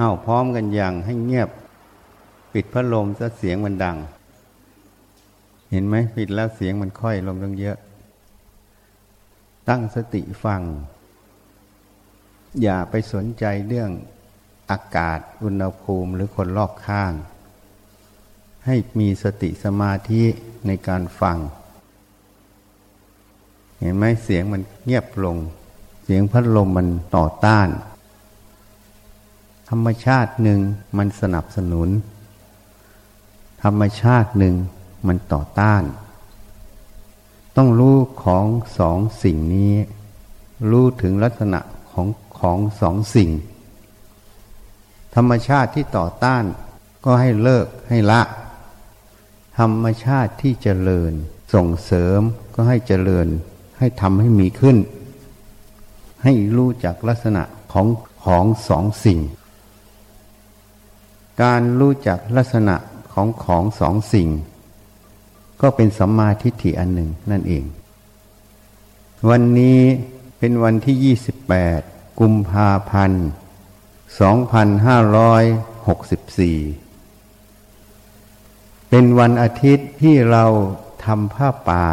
อ้าวพร้อมกันอย่างให้เงียบ ปิดพัดลมซะเสียงมันดัง เห็นไหมปิดแล้วเสียงมันค่อยลงตั้งเยอะ ตั้งสติฟัง อย่าไปสนใจเรื่องอากาศอุณหภูมิหรือคนรอบข้าง ให้มีสติสมาธิในการฟัง เห็นไหมเสียงมันเงียบลง เสียงพัดลมมันต่อต้าน ธรรมชาติหนึ่งมันสนับสนุน ธรรมชาติหนึ่งมันต่อต้าน ต้องรู้ของสองสิ่งนี้ รู้ถึงลักษณะของของสองสิ่ง ธรรมชาติที่ต่อต้านก็ให้เลิกให้ละ ธรรมชาติที่เจริญส่งเสริมก็ให้เจริญให้ทำให้มีขึ้น ให้รู้จักลักษณะของของสองสิ่ง การรู้จักลักษณะของของสองสิ่ง ก็เป็นสัมมาทิฏฐิอันหนึ่งนั่นเอง วันนี้เป็นวันที่ยี่สิบแปดกุมภาพันธ์สองพันห้าร้อยหกสิบสี่เป็นวันอาทิตย์ที่เราทำผ้าป่า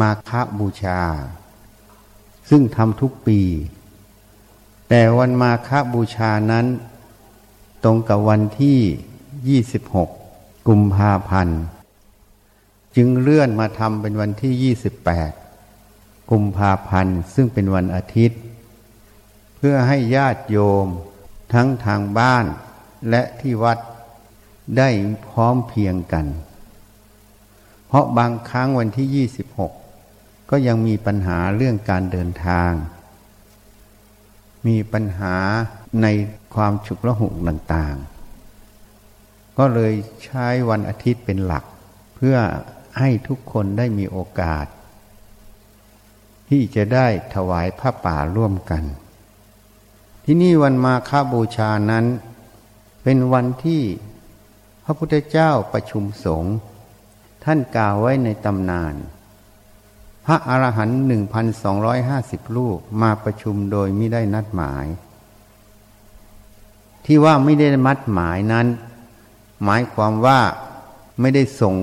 มาคบูชา ซึ่งทำทุกปี แต่วันมาคบูชานั้น ตรงกับวันที่ 26 กุมภาพันธ์ จึงเลื่อนมาทำเป็นวันที่ 28 กุมภาพันธ์ ซึ่งเป็นวันอาทิตย์ เพื่อให้ญาติโยมทั้งทางบ้านและที่วัดได้พร้อมเพียงกัน เพราะบางครั้งวันที่ 26 ก็ยังมีปัญหาเรื่องการเดินทาง มีปัญหา ในความฉุกละหุกต่างๆ ก็เลยใช้วันอาทิตย์เป็นหลัก เพื่อให้ทุกคนได้มีโอกาส ที่จะได้ถวายผ้าป่าร่วมกัน ที่นี่วันมาฆบูชานั้น เป็นวันที่พระพุทธเจ้าประชุมสงฆ์ท่านกล่าวไว้ในตำนาน พระอรหันต์หนึ่งพันสองร้อยห้าสิบลูกมาประชุมโดยไม่ได้นัดหมาย ที่ว่าไม่ได้มัดหมายนั้น หมายความว่าไม่ได้ส่ง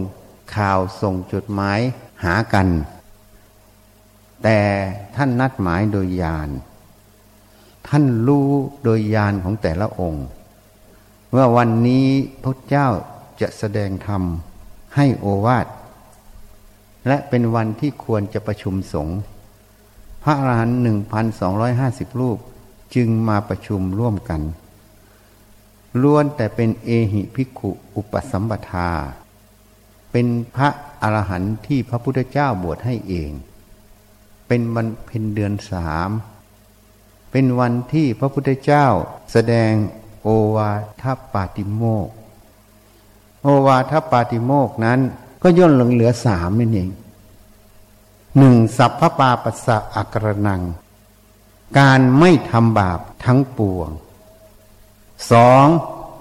ข่าวส่งจดหมายหากัน แต่ท่านนัดหมายโดยยานท่านรู้โดยยานของแต่ละองค์ว่าวันนี้พระเจ้าจะแสดงธรรมให้โอวาทและเป็นวันที่ควรจะประชุมสงฆ์พระอรหันต์หนึ่งพันสองร้อยห้าสิบรูปจึงมาประชุมร่วมกัน ล้วนแต่เป็นเอหิภิกขุอุปสัมปทา เป็นพระอรหันต์ที่พระพุทธเจ้าบวชให้เอง เป็นวันเพ็ญเดือนสามเป็นวันที่พระพุทธเจ้าแสดงโอวาทปาติโมก โอวาทปาติโมกนั้นก็ย่นลงเหลือสามนั่นเองหนึ่งสัพพปาปัสสะอักรนัง การไม่ทำบาปทั้งปวง สอง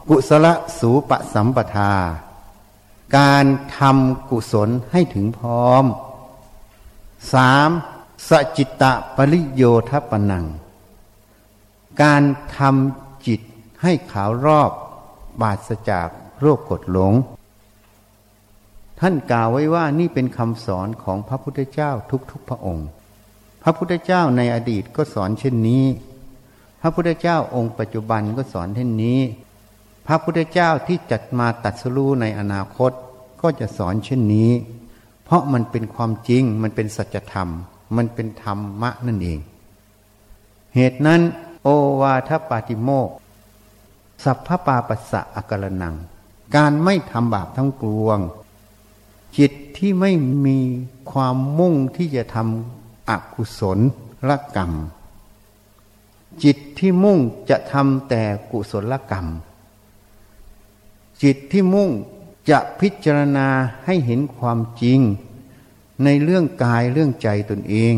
กุศลสูปสัมปทา การทำกุศลให้ถึงพร้อมสามสจิตตะปริโยทปนัง การทำจิตให้ขาวรอบบาสจากโรคกดหลง ท่านกล่าวไว้ว่านี่เป็นคำสอนของพระพุทธเจ้าทุกๆพระองค์ พระพุทธเจ้าในอดีตก็สอนเช่นนี้ พระพุทธเจ้าองค์ปัจจุบันก็สอนเช่นนี้ พระพุทธเจ้าที่จัดมาตัดสู้ในอนาคตก็จะสอนเช่นนี้ เพราะมันเป็นความจริง มันเป็นสัจธรรม มันเป็นธรรมะนั่นเอง เหตุนั้น โอวาทปาติโมกสัพพปาปัสสะอกรนัง การไม่ทำบาปทั้งปวง จิตที่ไม่มีความมุ่งที่จะทำอกุศลละกรรม จิตที่มุ่งจะทำแต่กุศลกรรม จิตที่มุ่งจะพิจารณาให้เห็นความจริง ในเรื่องกายเรื่องใจตนเอง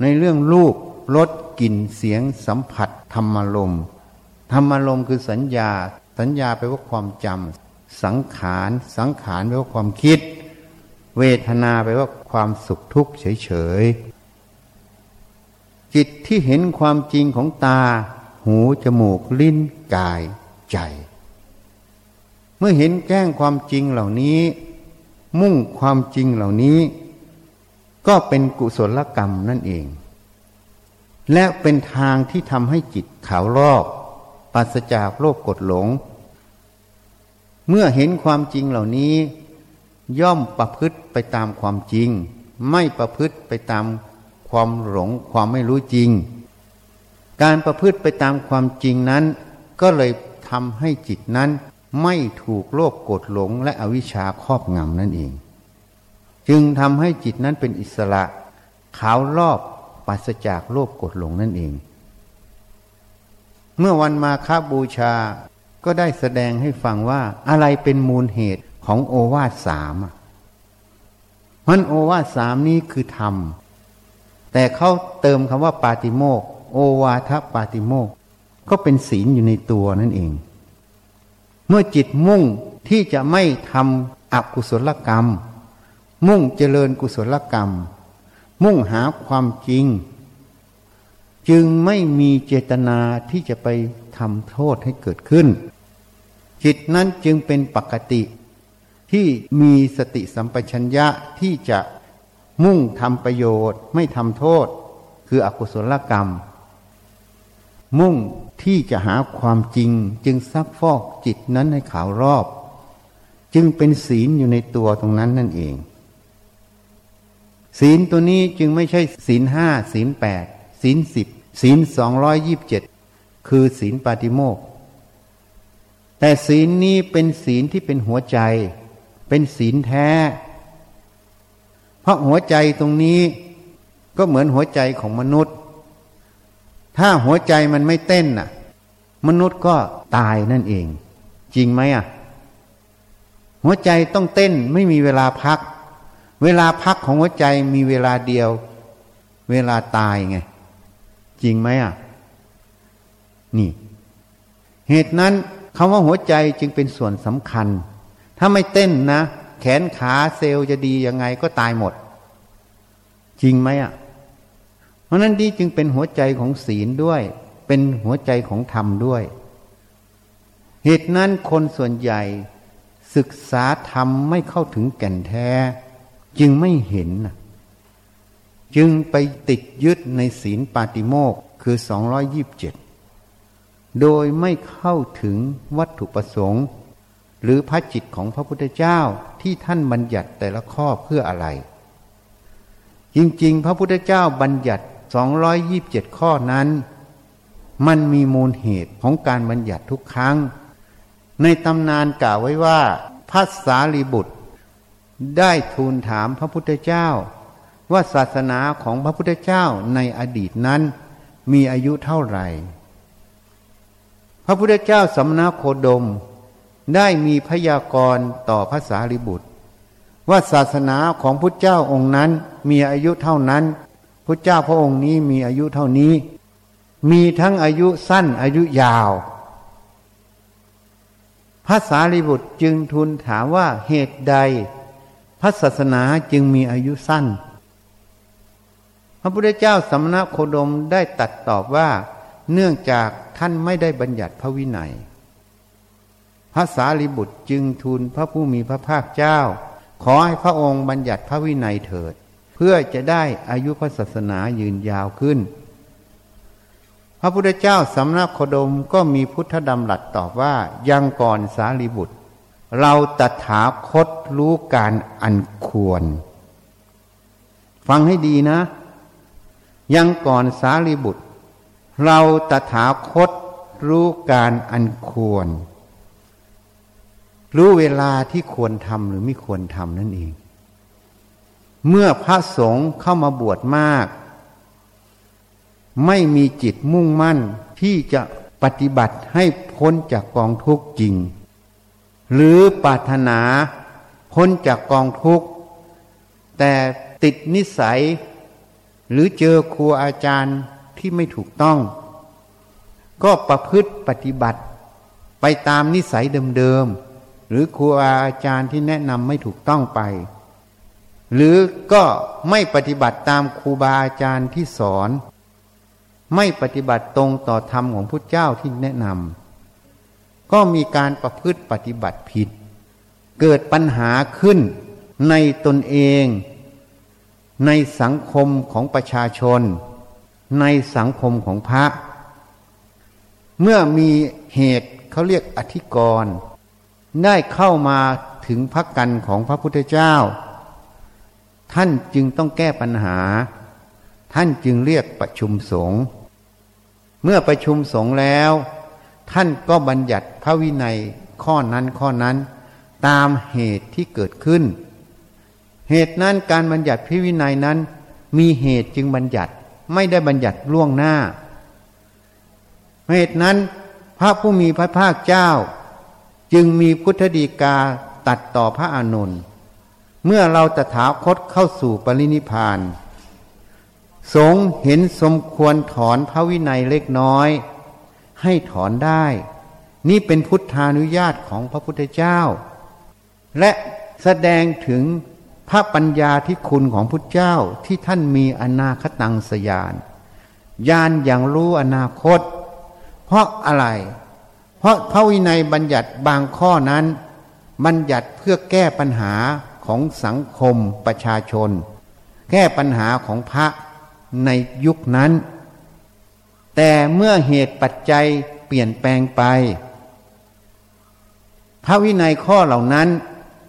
ในเรื่องรูปรสกลิ่นเสียงสัมผัส ธรรมลมธรรมารมณ์คือสัญญา สัญญาแปลว่าความจำสังขารสังขารแปลว่าความคิด เวทนาแปลว่าความสุขทุกข์เฉยๆ จิตที่เห็นความจริงของตา หู จมูก ลิ้น กาย ใจ เมื่อเห็นแก้งความจริงเหล่านี้ มุ่งความจริงเหล่านี้ ก็เป็นกุศลกรรมนั่นเอง และเป็นทางที่ทำให้จิตขาวรอบปราศจากโลภกดหลง เมื่อเห็นความจริงเหล่านี้ ย่อมประพฤติไปตามความจริง ไม่ประพฤติไปตาม ความหลงความไม่รู้จริง การประพฤติไปตามความจริงนั้น ก็เลยทำให้จิตนั้นไม่ถูกโลภกดหลงและอวิชชาครอบงำนั่นเอง จึงทำให้จิตนั้นเป็นอิสระขาวรอบปราศจากโลภกดหลงนั่นเอง เมื่อวันมาคาบูชาก็ได้แสดงให้ฟังว่าอะไรเป็นมูลเหตุของโอวาทสามมันโอวาทสามนี้คือธรรม แต่เขาเติมคำว่าปาติโมกโอวาทปาติโมกก็เป็นศีลอยู่ในตัวนั่นเอง เมื่อจิตมุ่งที่จะไม่ทำอกุศลกรรม มุ่งเจริญกุศลกรรม มุ่งหาความจริง จึงไม่มีเจตนาที่จะไปทำโทษให้เกิดขึ้น จิตนั้นจึงเป็นปกติที่มีสติสัมปชัญญะที่จะ มุ่งทำประโยชน์ไม่ทำโทษ คืออกุศลกรรม มุ่งที่จะหาความจริงจึงซักฟอกจิตนั้นให้ขาวรอบ จึงเป็นศีลอยู่ในตัวตรงนั้นนั่นเอง ศีลตัวนี้จึงไม่ใช่ศีลห้าศีลแปดศีลสิบศีลสองร้อยยิบเจ็ดคือศีลปาติโมกแต่ศีลนี้เป็นศีลที่เป็นหัวใจ เป็นศีลแท้ เพราะหัวใจตรงนี้ก็เหมือนหัวใจของมนุษย์ ถ้าหัวใจมันไม่เต้นน่ะ มนุษย์ก็ตายนั่นเอง จริงไหมอะ หัวใจต้องเต้นไม่มีเวลาพัก เวลาพักของหัวใจมีเวลาเดียว เวลาตายไง จริงไหมอะ นี่ เหตุนั้นคำว่าหัวใจจึงเป็นส่วนสำคัญ ถ้าไม่เต้นนะ แขนขาเซลล์จะดียังไงก็ตายหมด จริงไหมอะ เพราะนั้นดีจึงเป็นหัวใจของศีลด้วย เป็นหัวใจของธรรมด้วย เหตุนั้นคนส่วนใหญ่ ศึกษาธรรมไม่เข้าถึงแก่นแท้ จึงไม่เห็น จึงไปติดยึดในศีลปาติโมกคือสองร้อยยิบเจ็ดโดยไม่เข้าถึงวัตถุประสงค์ หรือพระจิตของพระพุทธเจ้าที่ท่านบัญญัติแต่ละข้อเพื่ออะไร จริงๆ พระพุทธเจ้าบัญญัติ 227 ข้อนั้น มันมีมูลเหตุของการบัญญัติทุกครั้ง ในตำนานกล่าวไว้ว่าพระสารีบุตร ได้ทูลถามพระพุทธเจ้า ว่าศาสนาของพระพุทธเจ้าในอดีตนั้นมีอายุเท่าไหร่ พระพุทธเจ้าสมณโคดม ได้มีพยากรณ์ต่อภาษาลิบุตร ว่าศาสนาของพุทธเจ้าองค์นั้นมีอายุเท่านั้นพุทธเจ้าพระองค์นี้มีอายุเท่านี้ มีทั้งอายุสั้นอายุยาวภาษาลิบุตรจึงทูลถามว่าเหตุใด พระศาสนาจึงมีอายุสั้น พระพุทธเจ้าสมณโคดมได้ตัดตอบว่า เนื่องจากท่านไม่ได้บัญญัติพระวินัย พระสารีบุตรจึงทูลพระผู้มีพระภาคเจ้า ขอให้พระองค์บัญญัติพระวินัยเถิด เพื่อจะได้อายุพระศาสนายืนยาวขึ้น พระพุทธเจ้าสำนักโคดมก็มีพุทธดำรัสตอบว่ายังก่อนสารีบุตร เราตถาคตรู้การอันควร ฟังให้ดีนะ ยังก่อนสารีบุตร เราตถาคตรู้การอันควร รู้เวลาที่ควรทำหรือไม่ควรทำนั่นเอง เมื่อพระสงฆ์เข้ามาบวชมาก ไม่มีจิตมุ่งมั่นที่จะปฏิบัติให้พ้นจากกองทุกข์จริง หรือปรารถนาพ้นจากกองทุกข์ แต่ติดนิสัย หรือเจอครูอาจารย์ที่ไม่ถูกต้อง ก็ประพฤติปฏิบัติไปตามนิสัยเดิมๆ หรือครูอาจารย์ที่แนะนำไม่ถูกต้องไป หรือก็ไม่ปฏิบัติตามครูบาอาจารย์ที่สอน ไม่ปฏิบัติตรงต่อธรรมของพุทธเจ้าที่แนะนำก็มีการประพฤติปฏิบัติผิด เกิดปัญหาขึ้นในตนเอง ในสังคมของประชาชน ในสังคมของพระ เมื่อมีเหตุเขาเรียกอธิกรณ์ ได้เข้ามาถึงพักกันของพระพุทธเจ้า ท่านจึงต้องแก้ปัญหา ท่านจึงเรียกประชุมสงฆ์เมื่อประชุมสงฆ์แล้ว ท่านก็บัญญัติพระวินัยข้อนั้นข้อนั้น ตามเหตุที่เกิดขึ้น เหตุนั้นการบัญญัติพระวินัยนั้น มีเหตุจึงบัญญัติไม่ได้บัญญัติล่วงหน้า เหตุนั้นพระผู้มีพระภาคเจ้า จึงมีพุทธดีกาตัดต่อพระอานนท์เมื่อเราตถาคตเข้าสู่ปรินิพานสงเห็นสมควรถอนพระวินัยเล็กน้อย ให้ถอนได้ นี่เป็นพุทธานุญาตของพระพุทธเจ้า และแสดงถึงพระปัญญาที่คุณของพุทธเจ้าที่ท่านมีอนาคตังสยาน ยานอย่างรู้อนาคต เพราะอะไร เพราะพระวินัยบัญญัติบางข้อนั้น บัญญัติเพื่อแก้ปัญหาของสังคมประชาชน แก้ปัญหาของพระในยุคนั้น แต่เมื่อเหตุปัจจัยเปลี่ยนแปลงไป พระวินัยข้อเหล่านั้น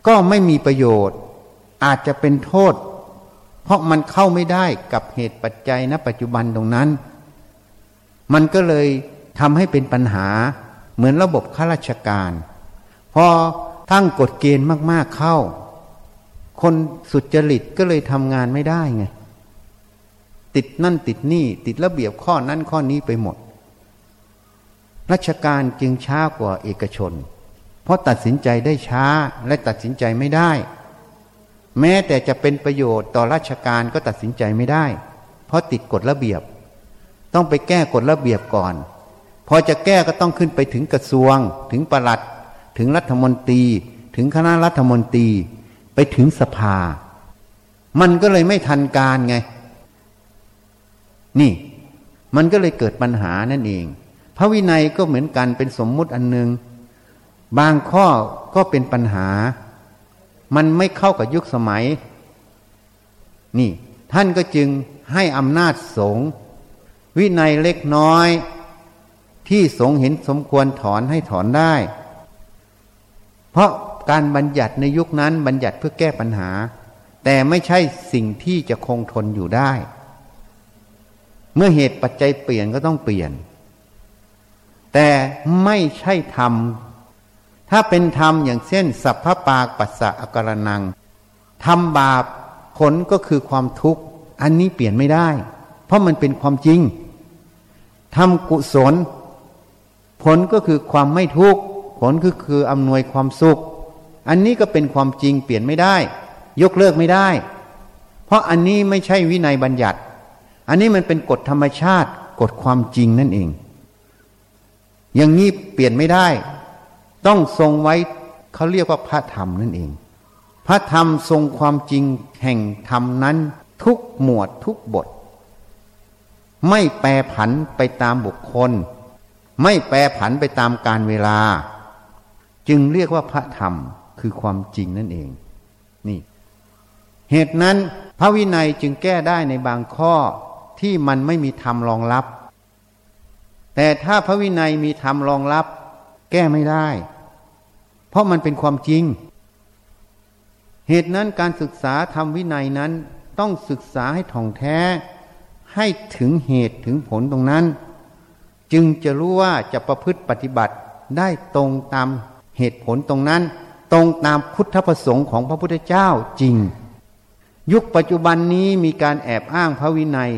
ก็ไม่มีประโยชน์ อาจจะเป็นโทษ เพราะมันเข้าไม่ได้กับเหตุปัจจัยณปัจจุบันตรงนั้น มันก็เลยทำให้เป็นปัญหา เหมือนระบบข้าราชการ พอตั้งกฎเกณฑ์มากๆเข้า คนสุจริตก็เลยทำงานไม่ได้ไง ติดนั่นติดนี่ ติดระเบียบข้อนั้นข้อนี้ไปหมด ราชการจึงช้ากว่าเอกชน เพราะตัดสินใจได้ช้าและตัดสินใจไม่ได้ แม้แต่จะเป็นประโยชน์ต่อราชการก็ตัดสินใจไม่ได้ เพราะติดกฎระเบียบ ต้องไปแก้กฎระเบียบก่อน พอจะแก้ก็ต้องขึ้นไปถึงกระทรวง ถึงประหลัด ถึงรัฐมนตรี ถึงคณะรัฐมนตรี ไปถึงสภา มันก็เลยไม่ทันการไง นี่ มันก็เลยเกิดปัญหานั่นเอง พระวินัยก็เหมือนกันเป็นสมมุติอันหนึงบางข้อก็เป็นปัญหา มันไม่เข้ากับยุคสมัย นี่ ท่านก็จึงให้อำนาจสงฆ์วินัยเล็กน้อย ที่สงเห็นสมควรถอนให้ถอนได้ เพราะการบัญญัติในยุคนั้นบัญญัติเพื่อแก้ปัญหา แต่ไม่ใช่สิ่งที่จะคงทนอยู่ได้ เมื่อเหตุปัจจัยเปลี่ยนก็ต้องเปลี่ยน แต่ไม่ใช่ธรรม ถ้าเป็นธรรมอย่างเช่น สัพพปากปัสสะอกรนังทำบาปผลก็คือความทุกข์ อันนี้เปลี่ยนไม่ได้ เพราะมันเป็นความจริงทำกุศล ผลก็คือความไม่ทุกข์ผลคือคืออำนวยความสุข อันนี้ก็เป็นความจริงเปลี่ยนไม่ได้ ยกเลิกไม่ได้ เพราะอันนี้ไม่ใช่วินัยบัญญัติ อันนี้มันเป็นกฎธรรมชาติกฎความจริงนั่นเอง อย่างนี้เปลี่ยนไม่ได้ ต้องทรงไว้เขาเรียกว่าพระธรรมนั่นเอง พระธรรมทรงความจริงแห่งธรรมนั้น ทุกหมวดทุกบท ไม่แปรผันไปตามบุคคล ไม่แปรผันไปตามการเวลา จึงเรียกว่าพระธรรมคือความจริงนั่นเอง นี่ เหตุนั้นพระวินัยจึงแก้ได้ในบางข้อที่มันไม่มีธรรมรองรับ แต่ถ้าพระวินัยมีธรรมรองรับ แก้ไม่ได้ เพราะมันเป็นความจริง เหตุนั้นการศึกษาธรรมวินัยนั้นต้องศึกษาให้ท่องแท้ ให้ถึงเหตุถึงผลตรงนั้น จึงจะรู้ว่าจะประพฤติปฏิบัติได้ตรงตามเหตุผลตรงนั้น ตรงตามพุทธประสงค์ของพระพุทธเจ้าจริง ยุคปัจจุบันนี้มีการแอบอ้างพระวินัย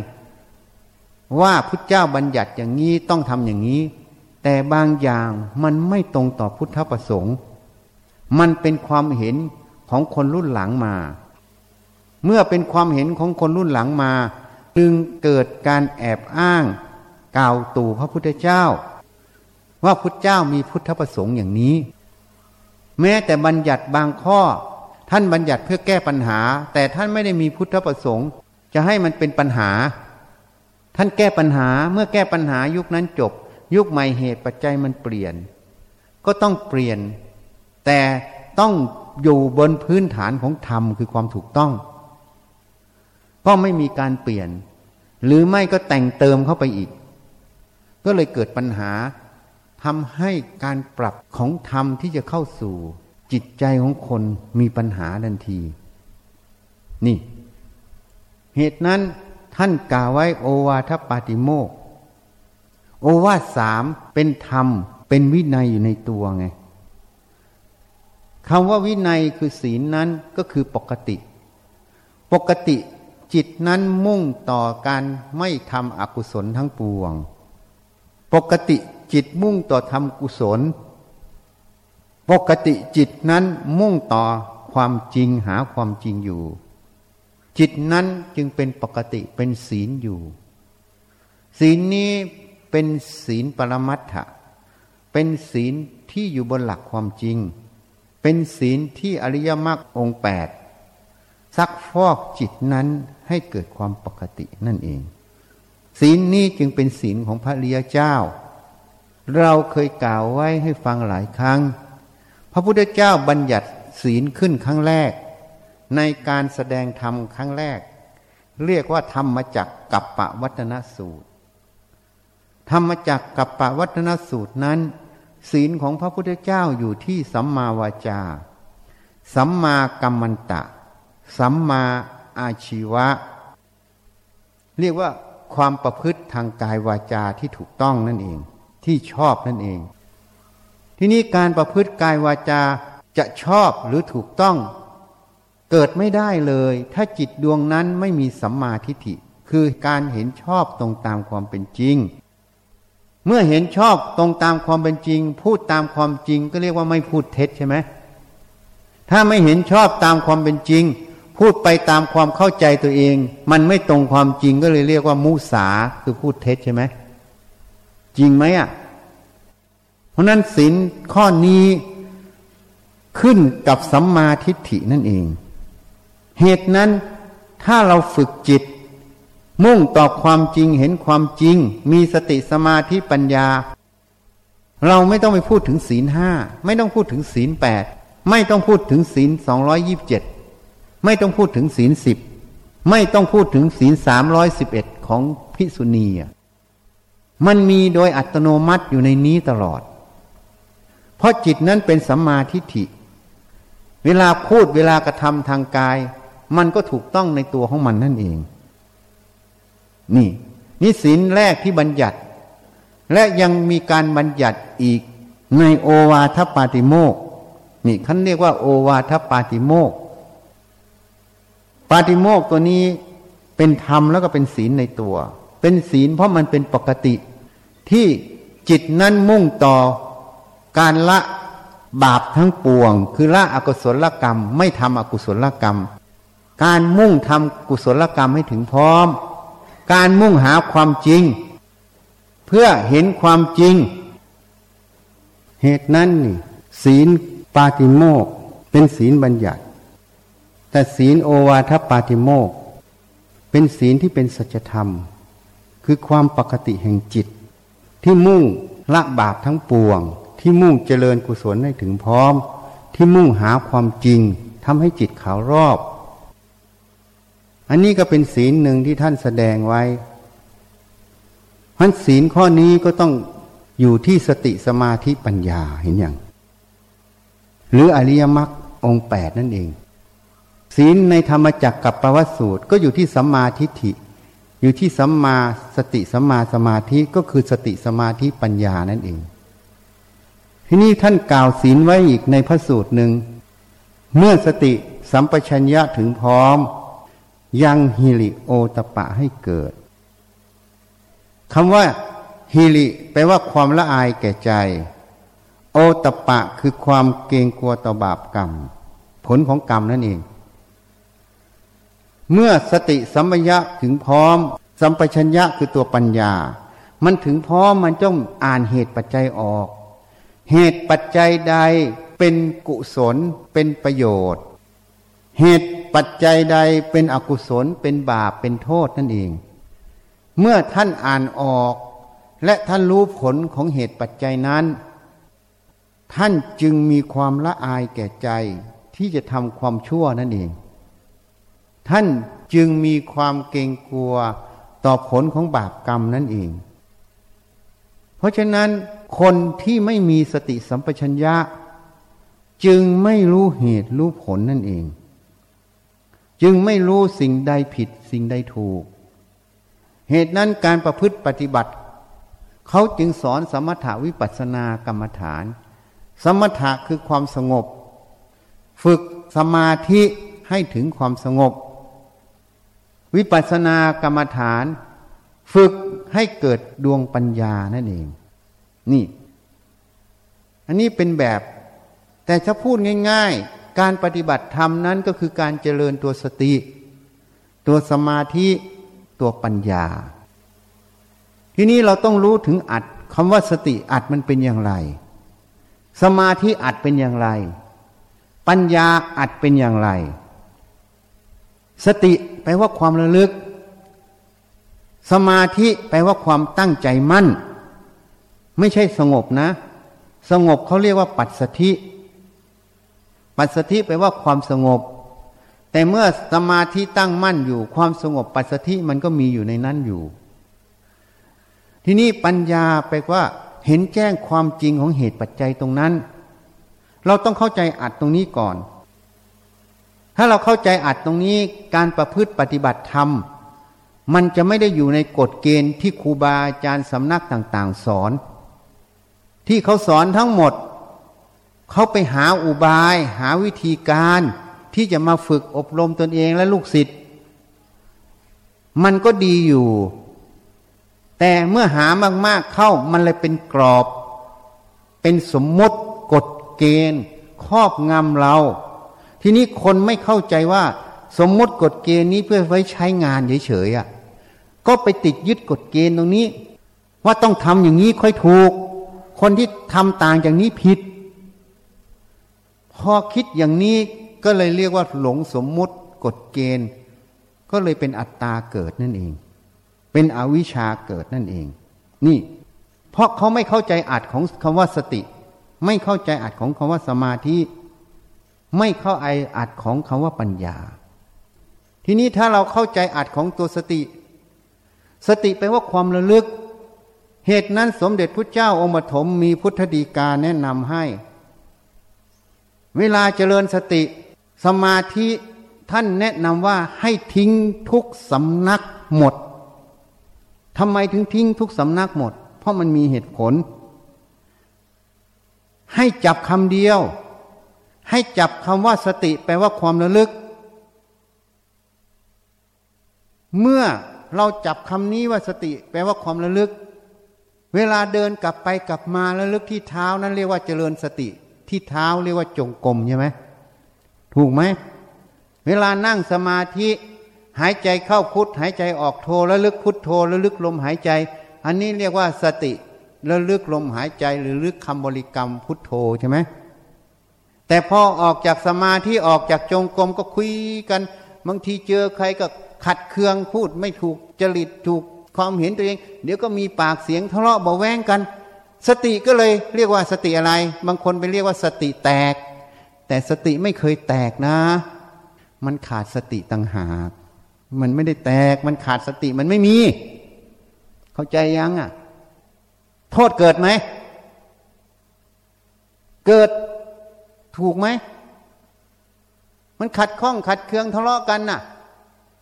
ว่าพุทธเจ้าบัญญัติอย่างนี้ต้องทำอย่างนี้ แต่บางอย่างมันไม่ตรงต่อพุทธประสงค์ มันเป็นความเห็นของคนรุ่นหลังมา เมื่อเป็นความเห็นของคนรุ่นหลังมา จึงเกิดการแอบอ้าง กล่าวตู่พระพุทธเจ้า ว่าพุทธเจ้ามีพุทธประสงค์อย่างนี้ แม้แต่บัญญัติบางข้อ ท่านบัญญัติเพื่อแก้ปัญหา แต่ท่านไม่ได้มีพุทธประสงค์ จะให้มันเป็นปัญหา ท่านแก้ปัญหาเมื่อแก้ปัญหายุคนั้นจบ ยุคใหม่เหตุปัจจัยมันเปลี่ยน ก็ต้องเปลี่ยน แต่ต้องอยู่บนพื้นฐานของธรรมคือความถูกต้อง ก็ไม่มีการเปลี่ยน หรือไม่ก็แต่งเติมเข้าไปอีก ก็เลยเกิดปัญหาทำให้การปรับของธรรมที่จะเข้าสู่ จิตใจของคนมีปัญหาทันที นี่ เหตุนั้นท่านกล่าวไว้โอวาทปาติโมก โอวาทสามเป็นธรรม เป็นวินัยอยู่ในตัวไงคำว่าวินัยคือศีลนั้นก็คือปกติ ปกติจิตนั้นมุ่งต่อการไม่ทำอกุศลทั้งปวง ปกติจิตมุ่งต่อทำกุศล ปกติจิตนั้นมุ่งต่อความจริงหาความจริงอยู่ จิตนั้นจึงเป็นปกติเป็นศีลอยู่ ศีลนี้เป็นศีลปรมัตถะเป็นศีลที่อยู่บนหลักความจริง เป็นศีลที่อริยมรรคองแปดซักฟอกจิตนั้นให้เกิดความปกตินั่นเอง ศีลนี้จึงเป็นศีลของพระริยเจ้า เราเคยกล่าวไว้ให้ฟังหลายครั้ง พระพุทธเจ้าบัญญัติศีลขึ้นครั้งแรก ในการแสดงธรรมครั้งแรก เรียกว่าธรรมจากกัปปะวัฒนสูตร ธรรมจักกัปปะวัฒนสูตรนั้น ศีลของพระพุทธเจ้าอยู่ที่สัมมาวาจา สัมมากัมมันตะ สัมมาอาชีวะ เรียกว่า ความประพฤติทางกายวาจาที่ถูกต้องนั่นเอง ที่ชอบนั่นเอง ที่นี้การประพฤติกายวาจาจะชอบหรือถูกต้อง เกิดไม่ได้เลย ถ้าจิตดวงนั้นไม่มีสัมมาทิฏฐิ คือการเห็นชอบตรงตามความเป็นจริง เมื่อเห็นชอบตรงตามความเป็นจริง พูดตามความจริงก็เรียกว่าไม่พูดเท็จใช่ไหมถ้าไม่เห็นชอบตามความเป็นจริง พูดไปตามความเข้าใจตัวเอง มันไม่ตรงความจริงก็เลยเรียกว่า มุสาคือพูดเท็จใช่ไหมจริงไหมอะ เพราะนั้นศีลข้อนี้ขึ้นกับสัมมาทิฏฐินั่นเอง เหตุนั้นถ้าเราฝึกจิต มุ่งต่อความจริงเห็นความจริง มีสติสมาธิปัญญา เราไม่ต้องไปพูดถึงศีลห้าไม่ต้องพูดถึงศีลแปดไม่ต้องพูดถึงศีลสองร้อยยิบเจ็ด ไม่ต้องพูดถึงศีลสิบไม่ต้องพูดถึงศีลสามร้อยสิบเอ็ดของพิสุณีมันมีโดยอัตโนมัติอยู่ในนี้ตลอด เพราะจิตนั้นเป็นสัมมาทิฏฐิ เวลาพูดเวลากระทำทางกาย มันก็ถูกต้องในตัวของมันนั่นเอง นี่นี่ศีลแรกที่บัญญัติ และยังมีการบัญญัติอีกในโอวาทปาติโมกนี่เขาเรียกว่าโอวาทปาติโมก ปาติโมกตัวนี้เป็นธรรมแล้วก็เป็นศีลในตัว เป็นศีลเพราะมันเป็นปกติ ที่จิตนั้นมุ่งต่อการละบาปทั้งปวง คือละอกุศลกรรม ไม่ทำอกุศลกรรม การมุ่งทำกุศลกรรมให้ถึงพร้อม การมุ่งหาความจริง เพื่อเห็นความจริง เหตุนั้นนี่ศีลปาติโมกเป็นศีลบัญญัติ แต่ศีลโอวาทปาติโมก เป็นศีลที่เป็นสัจธรรม คือความปกติแห่งจิต ที่มุ่งละบาปทั้งปวง ที่มุ่งเจริญกุศลให้ถึงพร้อม ที่มุ่งหาความจริงทำให้จิตขาวรอบ อันนี้ก็เป็นศีลหนึ่งที่ท่านแสดงไว้พันศีลข้อนี้ก็ต้องอยู่ที่สติสมาธิปัญญาเห็นอย่าง หรืออริยมรรคองแปดนั่นเอง ศีลในธรรมจักรกับปวัตสูตร ก็อยู่ที่สัมมาทิฏฐิ อยู่ที่สัมมาสติสัมมาสมาธิก็คือสติสมาธิปัญญานั่นเอง ที่นี่ท่านกล่าวศีลไว้อีกในพระสูตรหนึ่ง เมื่อสติสัมปชัญญะถึงพร้อม ยังฮิริโอตปะให้เกิดคำว่าฮิริแปลว่าความละอายแก่ใจ โอตปะคือความเกรงกลัวต่อบาปกรรม ผลของกรรมนั่นเอง เมื่อสติสัมปยะถึงพร้อม สัมปชัญญะคือตัวปัญญา มันถึงพร้อมมันต้องอ่านเหตุปัจจัยออก เหตุปัจจัยใดเป็นกุศลเป็นประโยชน์ เหตุปัจจัยใดเป็นอกุศลเป็นบาปเป็นโทษนั่นเอง เมื่อท่านอ่านออก และท่านรู้ผลของเหตุปัจจัยนั้น ท่านจึงมีความละอายแก่ใจที่จะทำความชั่วนั่นเอง ท่านจึงมีความเกรงกลัวต่อผลของบาปกรรมนั่นเอง เพราะฉะนั้นคนที่ไม่มีสติสัมปชัญญะ จึงไม่รู้เหตุรู้ผลนั่นเอง จึงไม่รู้สิ่งใดผิดสิ่งใดถูก เหตุนั้นการประพฤติปฏิบัติ เขาจึงสอนสมถาวิปัสสนากรรมฐาน สมถะคือความสงบ ฝึกสมาธิให้ถึงความสงบ วิปัสสนากรรมฐาน ฝึกให้เกิดดวงปัญญานั่นเอง นี่ อันนี้เป็นแบบ แต่ถ้าพูดง่าย ๆ การปฏิบัติธรรมนั้นก็คือการเจริญตัวสติ ตัวสมาธิตัวปัญญา ทีนี้เราต้องรู้ถึงอัดคำว่าสติอัดมันเป็นอย่างไร สมาธิอัดเป็นอย่างไร ปัญญาอัดเป็นอย่างไร สติแปลว่าความระลึก สมาธิแปลว่าความตั้งใจมั่น ไม่ใช่สงบนะ สงบเขาเรียกว่าปัจสธิ ปัจสธิแปลว่าความสงบ แต่เมื่อสมาธิตั้งมั่นอยู่ ความสงบปัจสธิมันก็มีอยู่ในนั้นอยู่ ทีนี้ปัญญาแปลว่า เห็นแจ้งความจริงของเหตุปัจจัยตรงนั้น เราต้องเข้าใจอัดตรงนี้ก่อน ถ้าเราเข้าใจอัดตรงนี้การประพฤติปฏิบัติธรรม มันจะไม่ได้อยู่ในกฎเกณฑ์ที่ครูบาอาจารย์สำนักต่าง ๆ สอน ที่เขาสอนทั้งหมด เขาไปหาอุบาย หาวิธีการที่จะมาฝึกอบรมตนเองและลูกศิษย์มันก็ดีอยู่ แต่เมื่อหามากๆเข้ามันเลยเป็นกรอบ เป็นสมมติกฎเกณฑ์ ครอบงำเรา ทีนี้คนไม่เข้าใจว่าสมมติกฎเกณฑ์นี้เพื่อไว้ใช้งานเฉยๆอะก็ไปติดยึดกฎเกณฑ์ตรงนี้ ว่าต้องทำอย่างนี้ค่อยถูก คนที่ทำต่างอย่างนี้ผิด พอคิดอย่างนี้ก็เลยเรียกว่าหลงสมมุติกฎเกณฑ์ ก็เลยเป็นอัตตาเกิดนั่นเอง เป็นอวิชชาเกิดนั่นเอง นี่ เพราะเขาไม่เข้าใจอัดของคำว่าสติ ไม่เข้าใจอัดของคำว่าสมาธิ ไม่เข้าไออัดของคำว่าปัญญา ทีนี้ถ้าเราเข้าใจอัดของตัวสติ สติแปลว่าความระลึก เหตุนั้นสมเด็จพระเจ้าองค์ปฐมมีพุทธดีกาแนะนำให้ เวลาเจริญสติ สมาธิท่านแนะนำว่าให้ทิ้งทุกสำนักหมดทำไมถึงทิ้งทุกสำนักหมด เพราะมันมีเหตุผล ให้จับคำเดียว ให้จับคำว่าสติแปลว่าความระลึก เมื่อเราจับคำนี้ว่าสติ แปลว่าความระลึก เวลาเดินกลับไปกลับมาระลึกที่เท้านั้นเรียกว่าเจริญสติ ที่เท้าเรียกว่าจงกรมใช่ไหมถูกไหมเวลานั่งสมาธิหายใจเข้าพุทหายใจออกโทระลึกพุทโทระลึกลมหายใจ อันนี้เรียกว่าสติระลึกลมหายใจหรือลึกคำบริกรรมพุทโธใช่ไหม แต่พอออกจากสมาธิออกจากจงกรมก็คุยกันบางทีเจอใครก็ขัดเคืองพูดไม่ถูกจริตถูกความเห็นตัวเอง เดี๋ยวก็มีปากเสียงทะเลาะเบาแวงกัน สติก็เลยเรียกว่าสติอะไร บางคนไปเรียกว่าสติแตก แต่สติไม่เคยแตกนะ มันขาดสติต่างหากมันไม่ได้แตกมันขาดสติมันไม่มี เข้าใจยังอะ โทษเกิดไหม เกิด ถูกไหม มันขัดข้องขัดเคืองทะเลาะกันน่ะ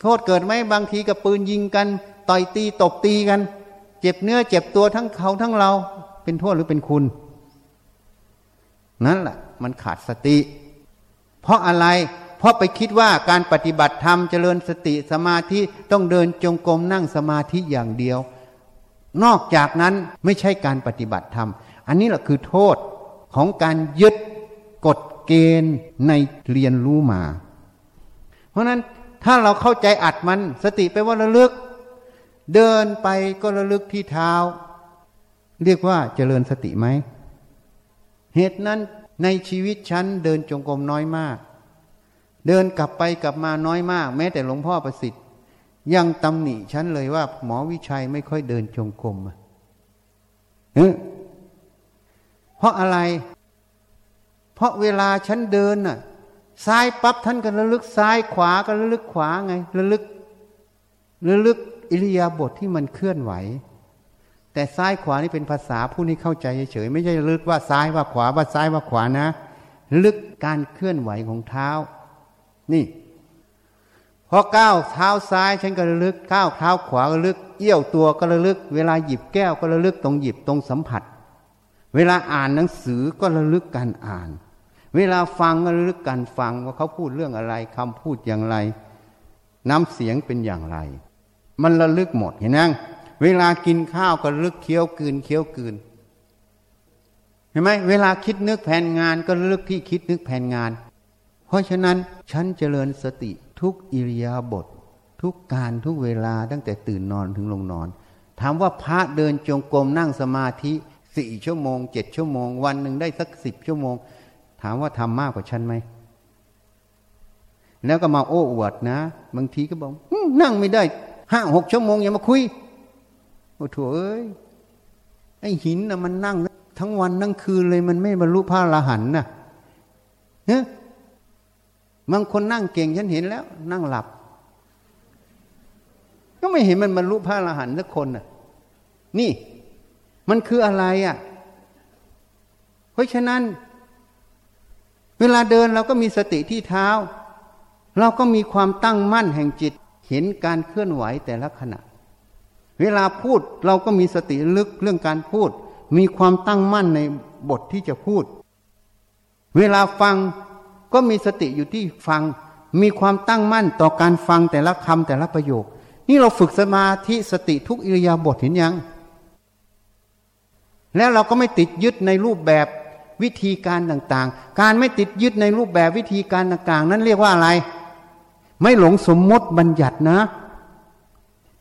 โทษเกิดไหมบางทีกับปืนยิงกัน ต่อยตีตบตีกัน เจ็บเนื้อเจ็บตัวทั้งเขาทั้งเรา เป็นโทษหรือเป็นคุณ นั่นแหละมันขาดสติ เพราะอะไร เพราะไปคิดว่าการปฏิบัติธรรมเจริญสติสมาธิต้องเดินจงกรมนั่งสมาธิอย่างเดียว นอกจากนั้นไม่ใช่การปฏิบัติธรรม อันนี้แหละคือโทษของการยึด กฎเกณฑ์ในเรียนรู้มา เพราะนั้นถ้าเราเข้าใจอัดมันสติไปว่าระลึก เดินไปก็ระลึกที่เท้า เรียกว่าเจริญสติไหม เหตุนั้นในชีวิตฉันเดินจงกรมน้อยมาก เดินกลับไปกลับมาน้อยมาก แม้แต่หลวงพ่อประสิทธิ์ ยังตำหนิฉันเลยว่า หมอวิชัยไม่ค่อยเดินจงกรมเพราะอะไร เพราะเวลาฉันเดินน่ะ ซ้ายปั๊บท่านก็ระลึกซ้ายขวาก็ระลึกขวาไง ระลึกระลึกอิริยาบถทที่มันเคลื่อนไหว แต่ซ้ายขวานี่เป็นภาษาผู้นี้เข้าใจเฉยไม่ใช่ระลึกว่าซ้ายว่าขวาว่าซ้ายว่าขวานะลึกการเคลื่อนไหวของเท้า นี่พอก้าวเท้าซ้ายฉันก็ระลึกก้าวเท้าขวาก็ระลึกเอี้ยวตัวก็ระลึก เวลาหยิบแก้วก็ระลึกตรงหยิบตรงสัมผัส เวลาอ่านหนังสือก็ระลึกการอ่าน เวลาฟังก็ระลึกการฟังว่าเขาพูดเรื่องอะไรคำพูดอย่างไร น้ำเสียงเป็นอย่างไร มันระลึกหมดเห็นยังเวลากินข้าวก็ระลึกเคี้ยวกืนเคี้ยวกืนเห็นไหมเวลาคิดนึกแผนงานก็ระลึกที่คิดนึกแผนงาน เพราะฉะนั้นฉันเจริญสติทุกอิริยาบถททุกการทุกเวลาตั้งแต่ตื่นนอนถึงลงนอน ถามว่าพระเดินจงกรมนั่งสมาธิสี่ชั่วโมงเจ็ดชั่วโมง วันหนึ่งได้สักสิบชั่วโมง ถามว่าทำมากกว่าฉันไหม แล้วก็มาโอ้อวดนะ บางทีก็บอกนั่งไม่ได้ห้าหกชั่วโมงอย่ามาคุย โอ้โถเอ้ยไอ้หินนะมันนั่ง ทั้งวันทั้งคืนเลยมันไม่บรรลุพระอรหันต์นะเฮ้บางคนนั่งเก่งฉันเห็นแล้ว นั่งหลับ ก็ไม่เห็นมันบรรลุพระอรหันต์สักคนน่ะ นี่ มันคืออะไรอะ เพราะฉะนั้น เวลาเดินเราก็มีสติที่เท้า เราก็มีความตั้งมั่นแห่งจิต เห็นการเคลื่อนไหวแต่ละขณะ เวลาพูดเราก็มีสติลึกเรื่องการพูด มีความตั้งมั่นในบทที่จะพูด เวลาฟังก็มีสติอยู่ที่ฟัง มีความตั้งมั่นต่อการฟังแต่ละคำแต่ละประโยค นี่เราฝึกสมาธิสติทุกอิริยาบถเห็นยัง แล้วเราก็ไม่ติดยึดในรูปแบบ วิธีการต่างๆ การไม่ติดยึดในรูปแบบวิธีการต่างๆ นั้นเรียกว่าอะไร ไม่หลงสมมติบัญญัตินะ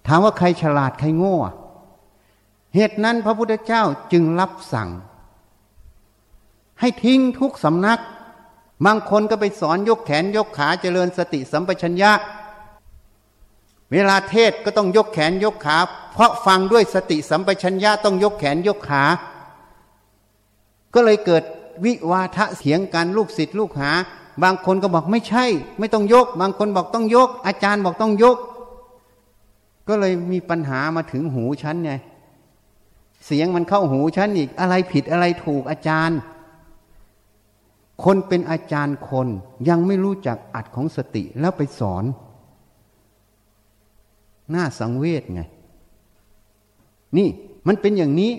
ถามว่าใครฉลาดใครโง่เหตุนั้นพระพุทธเจ้าจึงรับสั่ง ให้ทิ้งทุกสำนัก บางคนก็ไปสอนยกแขนยกขาเจริญสติสัมปชัญญะ เวลาเทศก็ต้องยกแขนยกขา เพราะฟังด้วยสติสัมปชัญญะต้องยกแขนยกขา ก็เลยเกิดวิวาทะเสียงกันลูกศิษย์ลูกหา บางคนก็บอกไม่ใช่ ไม่ต้องยก บางคนบอกต้องยก อาจารย์บอกต้องยก ก็เลยมีปัญหามาถึงหูฉันไงเสียงมันเข้าหูฉันอีกอะไรผิดอะไรถูกอาจารย์ คนเป็นอาจารย์คนยังไม่รู้จักอัดของสติแล้วไปสอนน่าสังเวชไง นี่มันเป็นอย่างนี้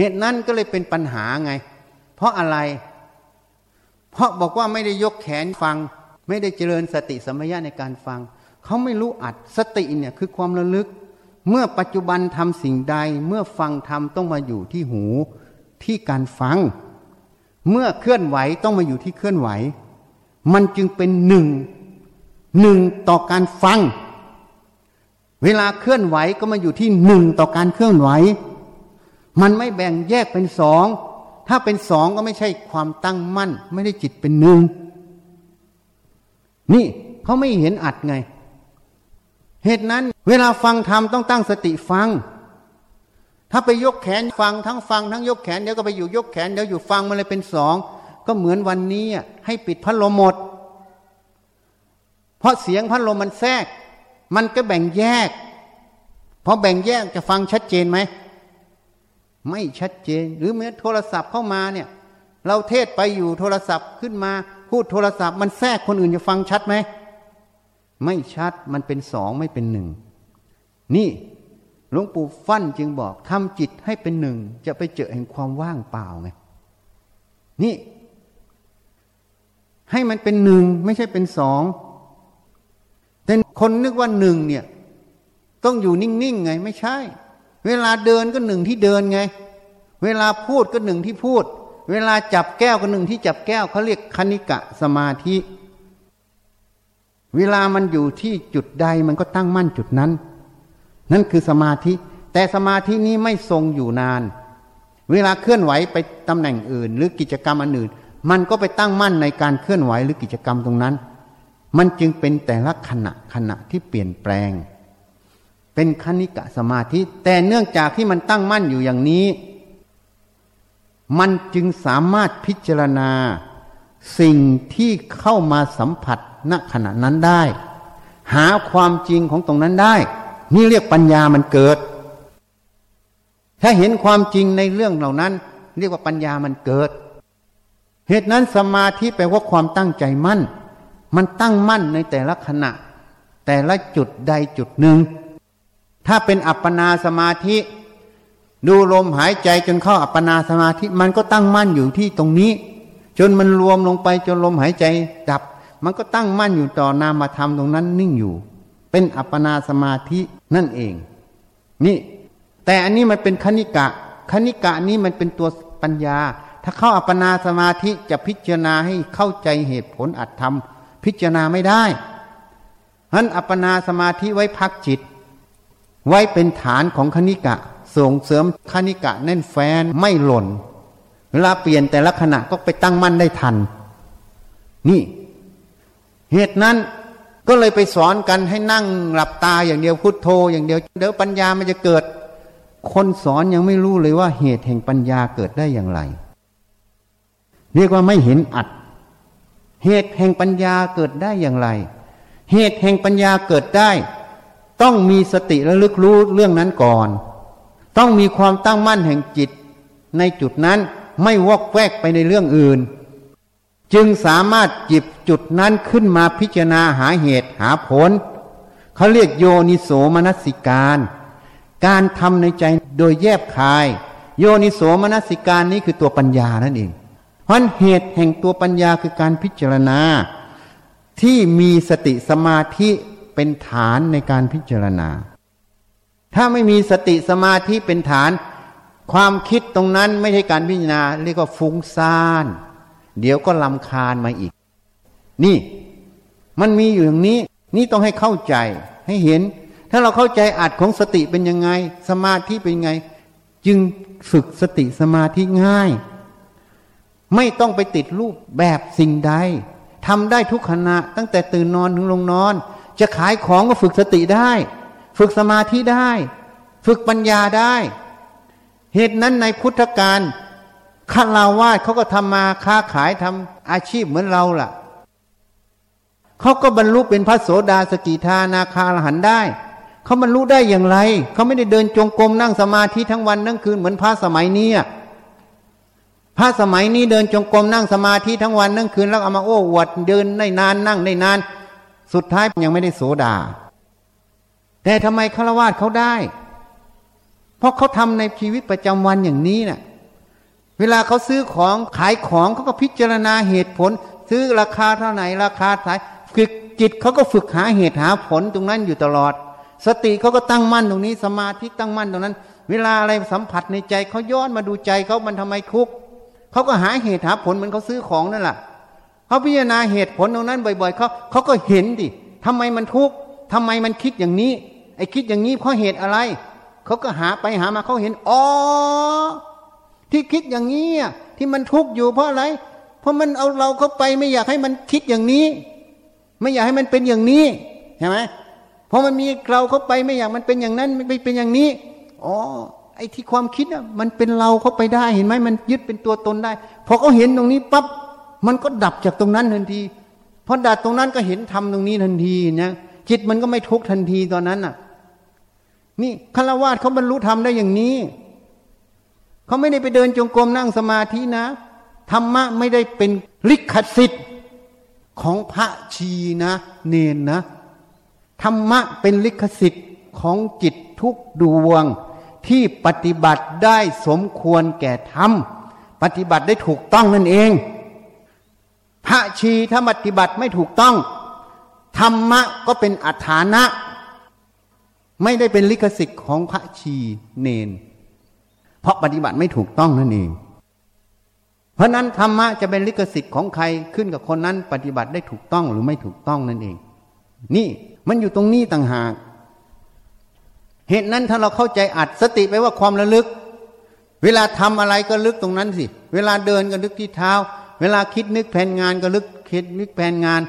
เหตุนั้นก็เลยเป็นปัญหาไง เพราะอะไร เพราะบอกว่าไม่ได้ยกแขนฟัง ไม่ได้เจริญสติสมัยะในการฟัง เขาไม่รู้อัดสติเนี่ยคือความระลึก เมื่อปัจจุบันทำสิ่งใด เมื่อฟังทำต้องมาอยู่ที่หูที่การฟัง เมื่อเคลื่อนไหวต้องมาอยู่ที่เคลื่อนไหว มันจึงเป็นหนึ่งหนึ่งต่อการฟัง เวลาเคลื่อนไหวก็มาอยู่ที่หนึ่งต่อการเคลื่อนไหว มันไม่แบ่งแยกเป็นสอง ถ้าเป็นสองก็ไม่ใช่ความตั้งมั่น ไม่ได้จิตเป็นหนึ่ง นี่เขาไม่เห็นอัดไง เหตุนั้น เวลาฟังธรรมต้องตั้งสติฟัง ถ้าไปยกแขนฟังทั้งฟัง ทั้งยกแขนเดี๋ยวก็ไปอยู่ยกแขนเดี๋ยวอยู่ฟังมันเลยเป็นสอง ก็เหมือนวันนี้ให้ปิดพัดลมหมด เพราะเสียงพัดลมมันแทรก มันก็แบ่งแยกพอแบ่งแยกจะฟังชัดเจนไหม ไม่ชัดเจน หรือเมื่อโทรศัพท์เข้ามาเนี่ย เราเทศไปอยู่โทรศัพท์ขึ้นมา พูดโทรศัพท์มันแทรกคนอื่นจะฟังชัดไหม ไม่ชัดมันเป็นสองไม่เป็นหนึ่งนี่หลวงปู่ฟั่นจึงบอกทำจิตให้เป็นหนึ่ง จะไปเจอแห่งความว่างเปล่าไงนี่ ให้มันเป็นหนึ่งไม่ใช่เป็นสองแต่คนนึกว่าหนึ่งเนี่ย ต้องอยู่นิ่งๆไง ไม่ใช่ เวลาเดินก็หนึ่งที่เดินไง เวลาพูดก็หนึ่งที่พูด เวลาจับแก้วก็หนึ่งที่จับแก้วเขาเรียกคณิกะสมาธิ เวลามันอยู่ที่จุดใดมันก็ตั้งมั่นจุดนั้น นั่นคือสมาธิ แต่สมาธินี้ไม่ทรงอยู่นาน เวลาเคลื่อนไหวไปตำแหน่งอื่น หรือกิจกรรมอันอื่น มันก็ไปตั้งมั่นในการเคลื่อนไหวหรือกิจกรรมตรงนั้น มันจึงเป็นแต่ละขณะขณะที่เปลี่ยนแปลง เป็นคณิกะสมาธิ แต่เนื่องจากที่มันตั้งมั่นอยู่อย่างนี้ มันจึงสามารถพิจารณา สิ่งที่เข้ามาสัมผัสณขณะนั้นได้ หาความจริงของตรงนั้นได้ นี่เรียกปัญญามันเกิด ถ้าเห็นความจริงในเรื่องเหล่านั้น เรียกว่าปัญญามันเกิด เหตุนั้นสมาธิแปลว่าความตั้งใจมั่น มันตั้งมั่นในแต่ละขณะ แต่ละจุดใดจุดหนึ่ง ถ้าเป็นอัปปนาสมาธิ ดูลมหายใจจนเข้าอัปปนาสมาธิ มันก็ตั้งมั่นอยู่ที่ตรงนี้ จนมันรวมลงไปจนลมหายใจดับ มันก็ตั้งมั่นอยู่ต่อนามธรรมตรงนั้นนิ่งอยู่ เป็นอัปปนาสมาธินั่นเอง นี่ แต่อันนี้มันเป็นคณิกะคณิกะนี้มันเป็นตัวปัญญา ถ้าเข้าอัปปนาสมาธิจะพิจารณาให้เข้าใจเหตุผลอัตธรรม พิจารณาไม่ได้ฉะนั้นอัปปนาสมาธิไว้พักจิต ไว้เป็นฐานของคณิกะ ส่งเสริมคณิกะแน่นแฟนไม่หล่น เวลาเปลี่ยนแต่ละขณะก็ไปตั้งมั่นได้ทัน นี่ เหตุนั้นก็เลยไปสอนกันให้นั่งหลับตาอย่างเดียวพุทโธ อย่างเดียวเดี๋ยวปัญญามันจะเกิด คนสอนยังไม่รู้เลยว่าเหตุแห่งปัญญาเกิดได้อย่างไร เรียกว่าไม่เห็นอัด เหตุแห่งปัญญาเกิดได้อย่างไร เหตุแห่งปัญญาเกิดได้ ต้องมีสติระลึกรู้เรื่องนั้นก่อน ต้องมีความตั้งมั่นแห่งจิต ในจุดนั้นไม่วอกแวกไปในเรื่องอื่น จึงสามารถจิบจุดนั้นขึ้นมาพิจารณาหาเหตุหาผล เขาเรียกโยนิโสมนสิการ การทำในใจโดยแยบคาย โยนิโสมนสิการนี้คือตัวปัญญานั่นเองเพราะเหตุแห่งตัวปัญญาคือการพิจารณาที่มีสติสมาธิ เป็นฐานในการพิจารณา ถ้าไม่มีสติสมาธิเป็นฐาน ความคิดตรงนั้นไม่ใช่การพิจารณาเรียกว่าฟุ้งซ่าน เดี๋ยวก็ลำคาญมาอีก นี่ มันมีอยู่อย่างนี้ นี่ต้องให้เข้าใจให้เห็น ถ้าเราเข้าใจอัดของสติเป็นยังไง สมาธิเป็นยังไง จึงฝึกสติสมาธิง่าย ไม่ต้องไปติดรูปแบบสิ่งใดทำได้ทุกขณะตั้งแต่ตื่นนอนถึงลงนอน จะขายของก็ฝึกสติได้ ฝึกสมาธิได้ ฝึกปัญญาได้ เหตุนั้นในพุทธการคาราวาสเขาก็ทำมาค้าขายทำอาชีพเหมือนเราล่ะเขาก็บรรลุเป็นพระโสดาสกิทานาคาอรหันได้เขาบรรลุได้อย่างไร เขาไม่ได้เดินจงกรมนั่งสมาธิทั้งวันทั้งคืนเหมือนพระสมัยนี้พระสมัยนี้เดินจงกรมนั่งสมาธิทั้งวันทั้งคืนแล้วเอามาโอ้อวดเดินได้นานนั่งได้นาน สุดท้ายยังไม่ได้โสดา แต่ทำไมฆราวาสเขาได้ เพราะเขาทำในชีวิตประจำวันอย่างนี้นะ่ะ เวลาเขาซื้อของขายของเขาก็พิจารณาเหตุผล ซื้อราคาเท่าไหร่ราคาเท่าไหร่ฝึกจิตเขาก็ฝึกหาเหตุหาผลตรงนั้นอยู่ตลอด สติเขาก็ตั้งมั่นตรงนี้ สมาธิตั้งมั่นตรงนั้น เวลาอะไรสัมผัสในใจเขาย้อนมาดูใจเขามันทำไมทุกข์เขาก็หาเหตุหาผลเหมือนเขาซื้อของนั่นแหละ เขาพิจารณาเหตุผลตรงนั้นบ่อย ๆเขาเขาก็เห็นดิทำไมมันทุกข์ทำไมมันคิดอย่างนี้ ไอ้คิดอย่างนี้เพราะเหตุอะไร เขาก็หาไปหามาเขาเห็นอ๋อที่คิดอย่างนี้ที่มันทุกข์อยู่เพราะอะไร เพราะมันเอาเราเข้าไปไม่อยากให้มันคิดอย่างนี้ ไม่อยากให้มันเป็นอย่างนี้ใช่ไหมเพราะมันมีเราเข้าไปไม่อยากมันเป็นอย่างนั้นไม่เป็นอย่างนี้อ๋อไอ้ที่ความคิดอะมันเป็นเราเข้าไปได้เห็นไหมมันยึดเป็นตัวตนได้พอเขาเห็นตรงนี้ปั๊บ มันก็ดับจากตรงนั้นทันทีพอดับตรงนั้นก็เห็นทำตรงนี้ทันทีนะจิตมันก็ไม่ทุกทันทีตอนนั้นอะ นี่ฆราวาสเขาบรรลุธรรมได้อย่างนี้เขาไม่ได้ไปเดินจงกรมนั่งสมาธินะธรรมะไม่ได้เป็นลิขสิทธิ์ของพระชีนะ เนนนะ ธรรมะเป็นลิขสิทธิ์ของจิตทุกดวง ที่ปฏิบัติได้สมควรแก่ธรรม ปฏิบัติได้ถูกต้องนั่นเอง พระชีถ้าปฏิบัติไม่ถูกต้อง ธรรมะก็เป็นอัฐานะ ไม่ได้เป็นลิขสิทธิ์ของพระชีเนน เพราะปฏิบัติไม่ถูกต้องนั่นเองเพราะนั้นธรรมะจะเป็นลิขสิทธิ์ของใครขึ้นกับคนนั้น ปฏิบัติได้ถูกต้องหรือไม่ถูกต้องนั่นเอง นี่มันอยู่ตรงนี้ต่างหาก เหตุนั้นถ้าเราเข้าใจอัดสติไปว่าความระลึก เวลาทำอะไรก็ลึกตรงนั้นสิ เวลาเดินก็ลึกที่เท้า เวลาคิดนึกแผนงานก็ลึกคิดนึกแผนงาน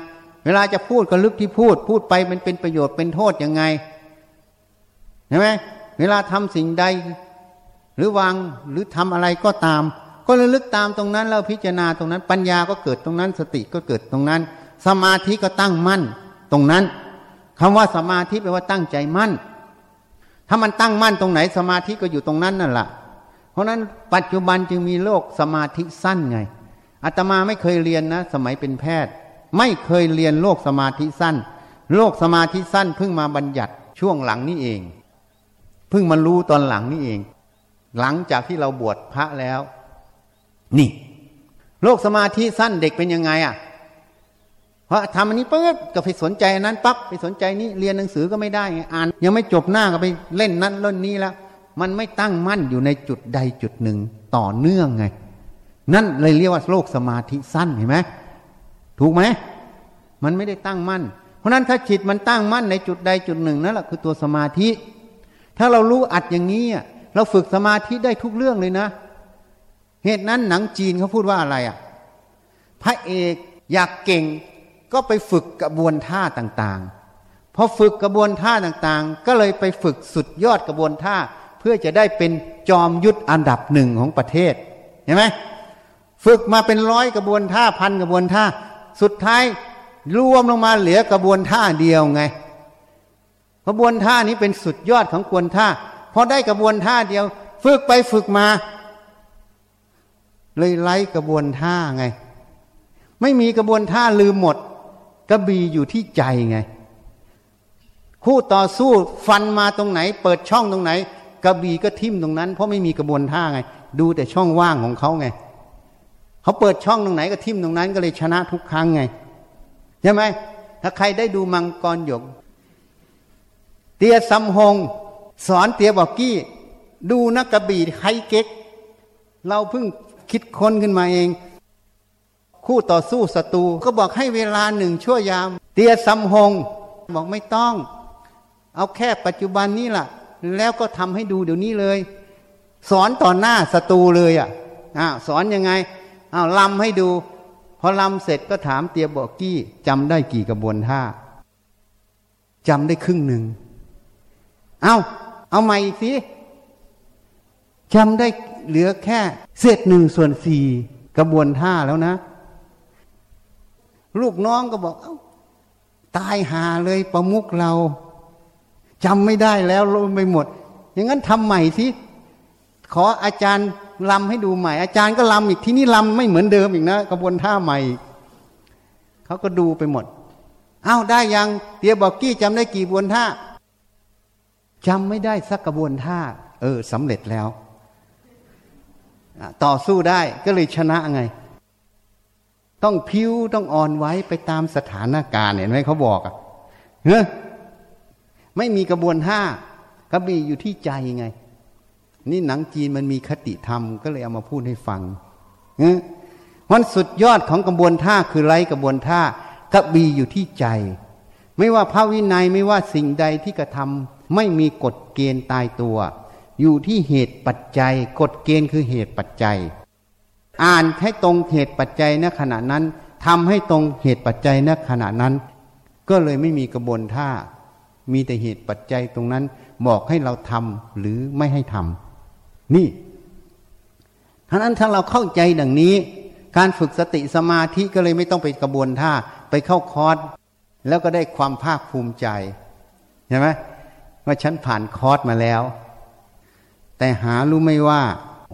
เวลาจะพูดก็ลึกที่พูด พูดไปมันเป็นประโยชน์เป็นโทษยังไงเห็นไหมเวลาทำสิ่งใด หรือวางหรือทำอะไรก็ตาม ก็ระลึกตามตรงนั้นแล้วพิจารณาตรงนั้น ปัญญาก็เกิดตรงนั้น สติก็เกิดตรงนั้น สมาธิก็ตั้งมั่นตรงนั้นคำว่าสมาธิแปลว่าตั้งใจมั่น ถ้ามันตั้งมั่นตรงไหนสมาธิก็อยู่ตรงนั้นนั่นแหละเพราะนั้นปัจจุบันจึงมีโลกสมาธิสั้นไง อาตมาไม่เคยเรียนนะ สมัยเป็นแพทย์ ไม่เคยเรียนโลกสมาธิสั้นโลกสมาธิสั้นเพิ่งมาบัญญัติช่วงหลังนี้เองเพิ่งมารู้ตอนหลังนี่เอง หลังจากที่เราบวชพระแล้ว นี่โลกสมาธิสั้นเด็กเป็นยังไงอะเพราะทำอันนี้ปุ๊บก็ไปสนใจนั้นปั๊บไปสนใจนี้เรียนหนังสือก็ไม่ได้ไงอ่าน ยังไม่จบหน้าก็ไปเล่นนั้นเล่นนี้แล้วมันไม่ตั้งมั่นอยู่ในจุดใดจุดหนึ่งต่อเนื่องไง นั่นเลยเรียกว่าโลกสมาธิสั้นเห็นไหมถูกไหมมันไม่ได้ตั้งมั่น เพราะนั้นถ้าจิตมันตั้งมั่นในจุดใดจุดหนึ่งนั่นแหละคือตัวสมาธิ ถ้าเรารู้อัดอย่างนี้เราฝึกสมาธิได้ทุกเรื่องเลยนะ เหตุนั้นหนังจีนเขาพูดว่าอะไรอะ พระเอกอยากเก่งก็ไปฝึกกระบวนท่าต่างๆ พอฝึกกระบวนท่าต่างๆ ก็เลยไปฝึกสุดยอดกระบวนท่า เพื่อจะได้เป็นจอมยุทธอันดับหนึ่งของประเทศ เห็นไหม ฝึกมาเป็นร้อยกระบวนท่าพันกระบวนท่า สุดท้ายรวมลงมาเหลือกระบวนท่าเดียวไงกระบวนท่านี้เป็นสุดยอดของกวนท่าพอได้กระบวนท่าเดียว ฝึกไปฝึกมา เลยไล่กระบวนท่าไง ไม่มีกระบวนท่าลืมหมดกระบีอยู่ที่ใจไง คู่ต่อสู้ฟันมาตรงไหน เปิดช่องตรงไหน กระบีก็ทิ่มตรงนั้น เพราะไม่มีกระบวนท่าไง ดูแต่ช่องว่างของเขาไง เขาเปิดช่องตรงไหนก็ทิ่มตรงนั้นก็เลยชนะทุกครั้งไงใช่ไหมถ้าใครได้ดูมังกรหยก เตียสำหงสอนเตียบอกกี้ ดูนักกระบี่ไฮเก๊กเราเพิ่งคิดค้นขึ้นมาเอง คู่ต่อสู้ศัตรูก็บอกให้เวลาหนึ่งชั่วยาม เตียสำหงบอกไม่ต้อง เอาแค่ปัจจุบันนี้ล่ะ แล้วก็ทำให้ดูเดี๋ยวนี้เลย สอนต่อหน้าศัตรูเลยอะอ้าสอนยังไง อ้าวลำให้ดู พอลำเสร็จก็ถามเตียบอกกี้จำได้กี่กระบวนท่าจำได้ครึ่งหนึ่งเอาเอาใหม่อีกสิจำได้เหลือแค่เศษหนึ่งส่วนสี่กระบวนท่าแล้วนะ ลูกน้องก็บอกเอาตายหาเลยประมุกเราจำไม่ได้แล้วลไปหมด อย่างนั้นทำใหม่สิขออาจารย์ ลำให้ดูใหม่ อาจารย์ก็ลำอีกที่นี่ลำไม่เหมือนเดิมอีกนะกระบวนท่าใหม่เขาก็ดูไปหมดอา้าวได้ยังเตียบอกกี้จำได้กี่บวนท่าจำไม่ได้สักกระบวนท่า เออสำเร็จแล้ว ต่อสู้ได้ก็เลยชนะไง ต้องพิ้วต้องอ่อนไว้ไปตามสถานการณ์เห็นไหมเขาบอกอะเฮ้ไม่มีกระบวนท่ากระบี่อยู่ที่ใจไง นี่หนังจีนมันมีคติธรรมก็เลยเอามาพูดให้ฟังมันสุดยอดของกระบวนท่าคือไรกระบวนท่ากระบีอยู่ที่ใจ ไม่ว่าพระวินัยไม่ว่าสิ่งใดที่กระทำไม่มีกฎเกณฑ์ตายตัว อยู่ที่เหตุปัจจัย กฎเกณฑ์คือเหตุปัจจัย อ่านให้ตรงเหตุปัจจัยณขณะนั้นทำให้ตรงเหตุปัจจัยณขณะนั้น ก็เลยไม่มีกระบวนท่า มีแต่เหตุปัจจัยตรงนั้นบอกให้เราทำหรือไม่ให้ทำ นี่ท่านั้นถ้าเราเข้าใจดังนี้ การฝึกสติสมาธิก็เลยไม่ต้องไปกระบวนท่าไปเข้าคอร์สแล้วก็ได้ความภาคภูมิใจใช่ไหมว่าฉันผ่านคอร์สมาแล้ว แต่หารู้ไม่ว่า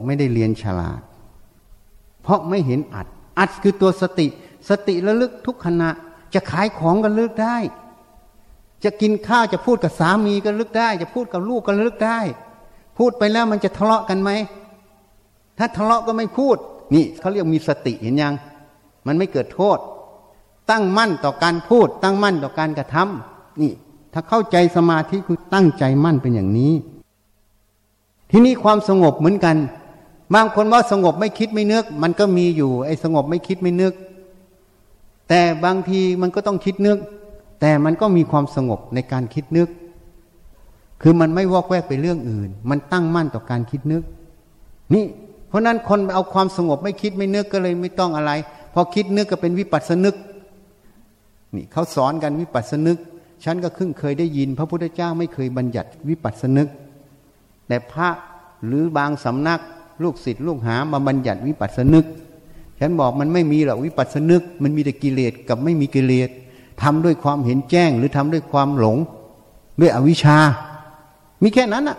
ไม่ได้เรียนฉลาด เพราะไม่เห็นอัด อัดคือตัวสติ สติระลึกทุกขณะ จะขายของก็ลึกได้ จะกินข้าวจะพูดกับสามีก็ลึกได้ จะพูดกับลูกก็ลึกได้ พูดไปแล้วมันจะทะเลาะกันไหม ถ้าทะเลาะก็ไม่พูด นี่เขาเรียกมีสติเห็นยัง มันไม่เกิดโทษ ตั้งมั่นต่อการพูด ตั้งมั่นต่อการกระทำนี่ ถ้าเข้าใจสมาธิคือตั้งใจมั่นเป็นอย่างนี้ ที่นี่ความสงบเหมือนกัน บางคนว่าสงบไม่คิดไม่นึก มันก็มีอยู่ ไอ้สงบไม่คิดไม่นึก แต่บางทีมันก็ต้องคิดนึก แต่มันก็มีความสงบในการคิดนึก คือมันไม่วอกแวกไปเรื่องอื่น มันตั้งมั่นต่อการคิดนึก นี่ เพราะนั้นคนเอาความสงบไม่คิดไม่นึกก็เลยไม่ต้องอะไร พอคิดนึกก็เป็นวิปัสสนึก นี่เขาสอนกันวิปัสสนึก ฉันก็ครึ่งเคยได้ยิน พระพุทธเจ้าไม่เคยบัญญัติวิปัสสนึก แต่พระหรือบางสำนักลูกศิษย์ลูกหามาบัญญัติวิปัสสนึก ฉันบอกมันไม่มีหรอกวิปัสสนึก มันมีแต่กิเลสกับไม่มีกิเลสทำด้วยความเห็นแจ้งหรือทำด้วยความหลง ด้วยอวิชชา มีแค่นั้นอะ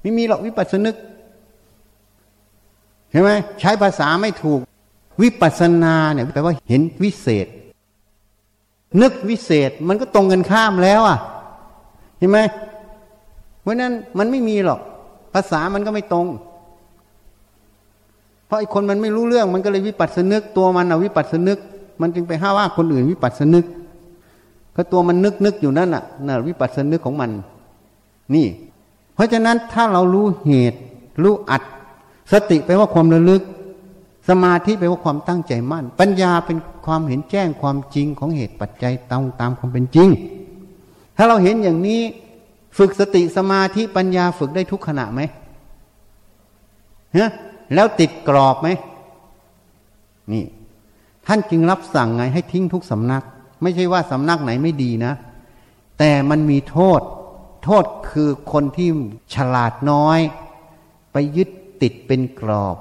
ไม่มีหรอกวิปัสสนึกใช่ไหมใช้ภาษาไม่ถูก วิปัสนาเนี่ยแปลว่าเห็นวิเศษ นึกวิเศษมันก็ตรงกันข้ามแล้วอะ เห็นไหมเพราะนั้นมันไม่มีหรอก ภาษามันก็ไม่ตรง เพราะไอ้คนมันไม่รู้เรื่องมันก็เลยวิปัสสนึก ตัวมันอะวิปัสสนึก มันจึงไปห้าว่าคนอื่นวิปัสสนึกก็ตัวมันนึกนึกอยู่นั่นอะน่ะวิปัสสนึกของมัน นี่ เพราะฉะนั้นถ้าเรารู้เหตุรู้อัด สติแปลว่าความระลึก สมาธิแปลว่าความตั้งใจมั่น ปัญญาเป็นความเห็นแจ้งความจริงของเหตุปัจจัยตามตามความเป็นจริง ถ้าเราเห็นอย่างนี้ฝึกสติสมาธิปัญญาฝึกได้ทุกขณะไหมฮะแล้วติดกรอบไหมนี่ ท่านจึงรับสั่งไงให้ทิ้งทุกสำนัก ไม่ใช่ว่าสำนักไหนไม่ดีนะ แต่มันมีโทษ โทษคือคนที่ฉลาดน้อย ไปยึดติดเป็นกรอบ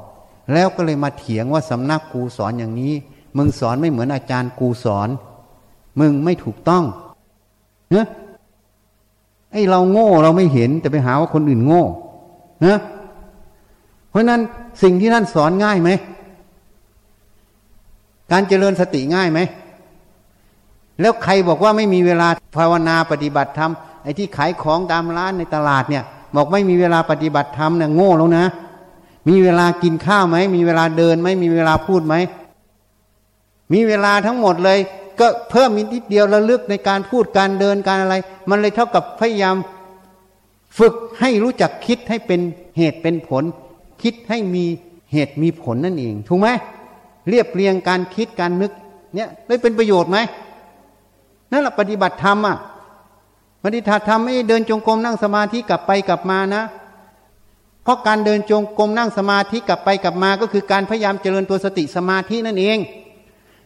แล้วก็เลยมาเถียงว่าสำนักกูสอนอย่างนี้ มึงสอนไม่เหมือนอาจารย์กูสอน มึงไม่ถูกต้องเนะไอ้เราโง่เราไม่เห็นแต่ไปหาว่าคนอื่นโง่นะเพราะนั้นสิ่งที่ท่านสอนง่ายไหม การเจริญสติง่ายไหม แล้วใครบอกว่าไม่มีเวลาภาวนาปฏิบัติธรรม อ้ที่ขายของตามร้านในตลาดเนี่ย บอกไม่มีเวลาปฏิบัติธรรมเนี่ยโง่แล้วนะ มีเวลากินข้าวไหม มีเวลาเดินไหมมีเวลาพูดไหม มีเวลาทั้งหมดเลย ก็เพิ่มนิดเดียวระลึกในการพูดการเดินการอะไร มันเลยเท่ากับพยายามฝึกให้รู้จักคิดให้เป็นเหตุเป็นผล คิดให้มีเหตุมีผลนั่นเองถูกไหมเรียบเรียงการคิดการนึกเนี่ยได้เป็นประโยชน์ไหมนั่นแหละปฏิบัติธรรมอะ ปฏิบัติธรรมไม่เดินจงกรมนั่งสมาธิกลับไปกลับมานะ เพราะการเดินจงกรมนั่งสมาธิกลับไปกลับมา ก็คือการพยายามเจริญตัวสติสมาธินั่นเอง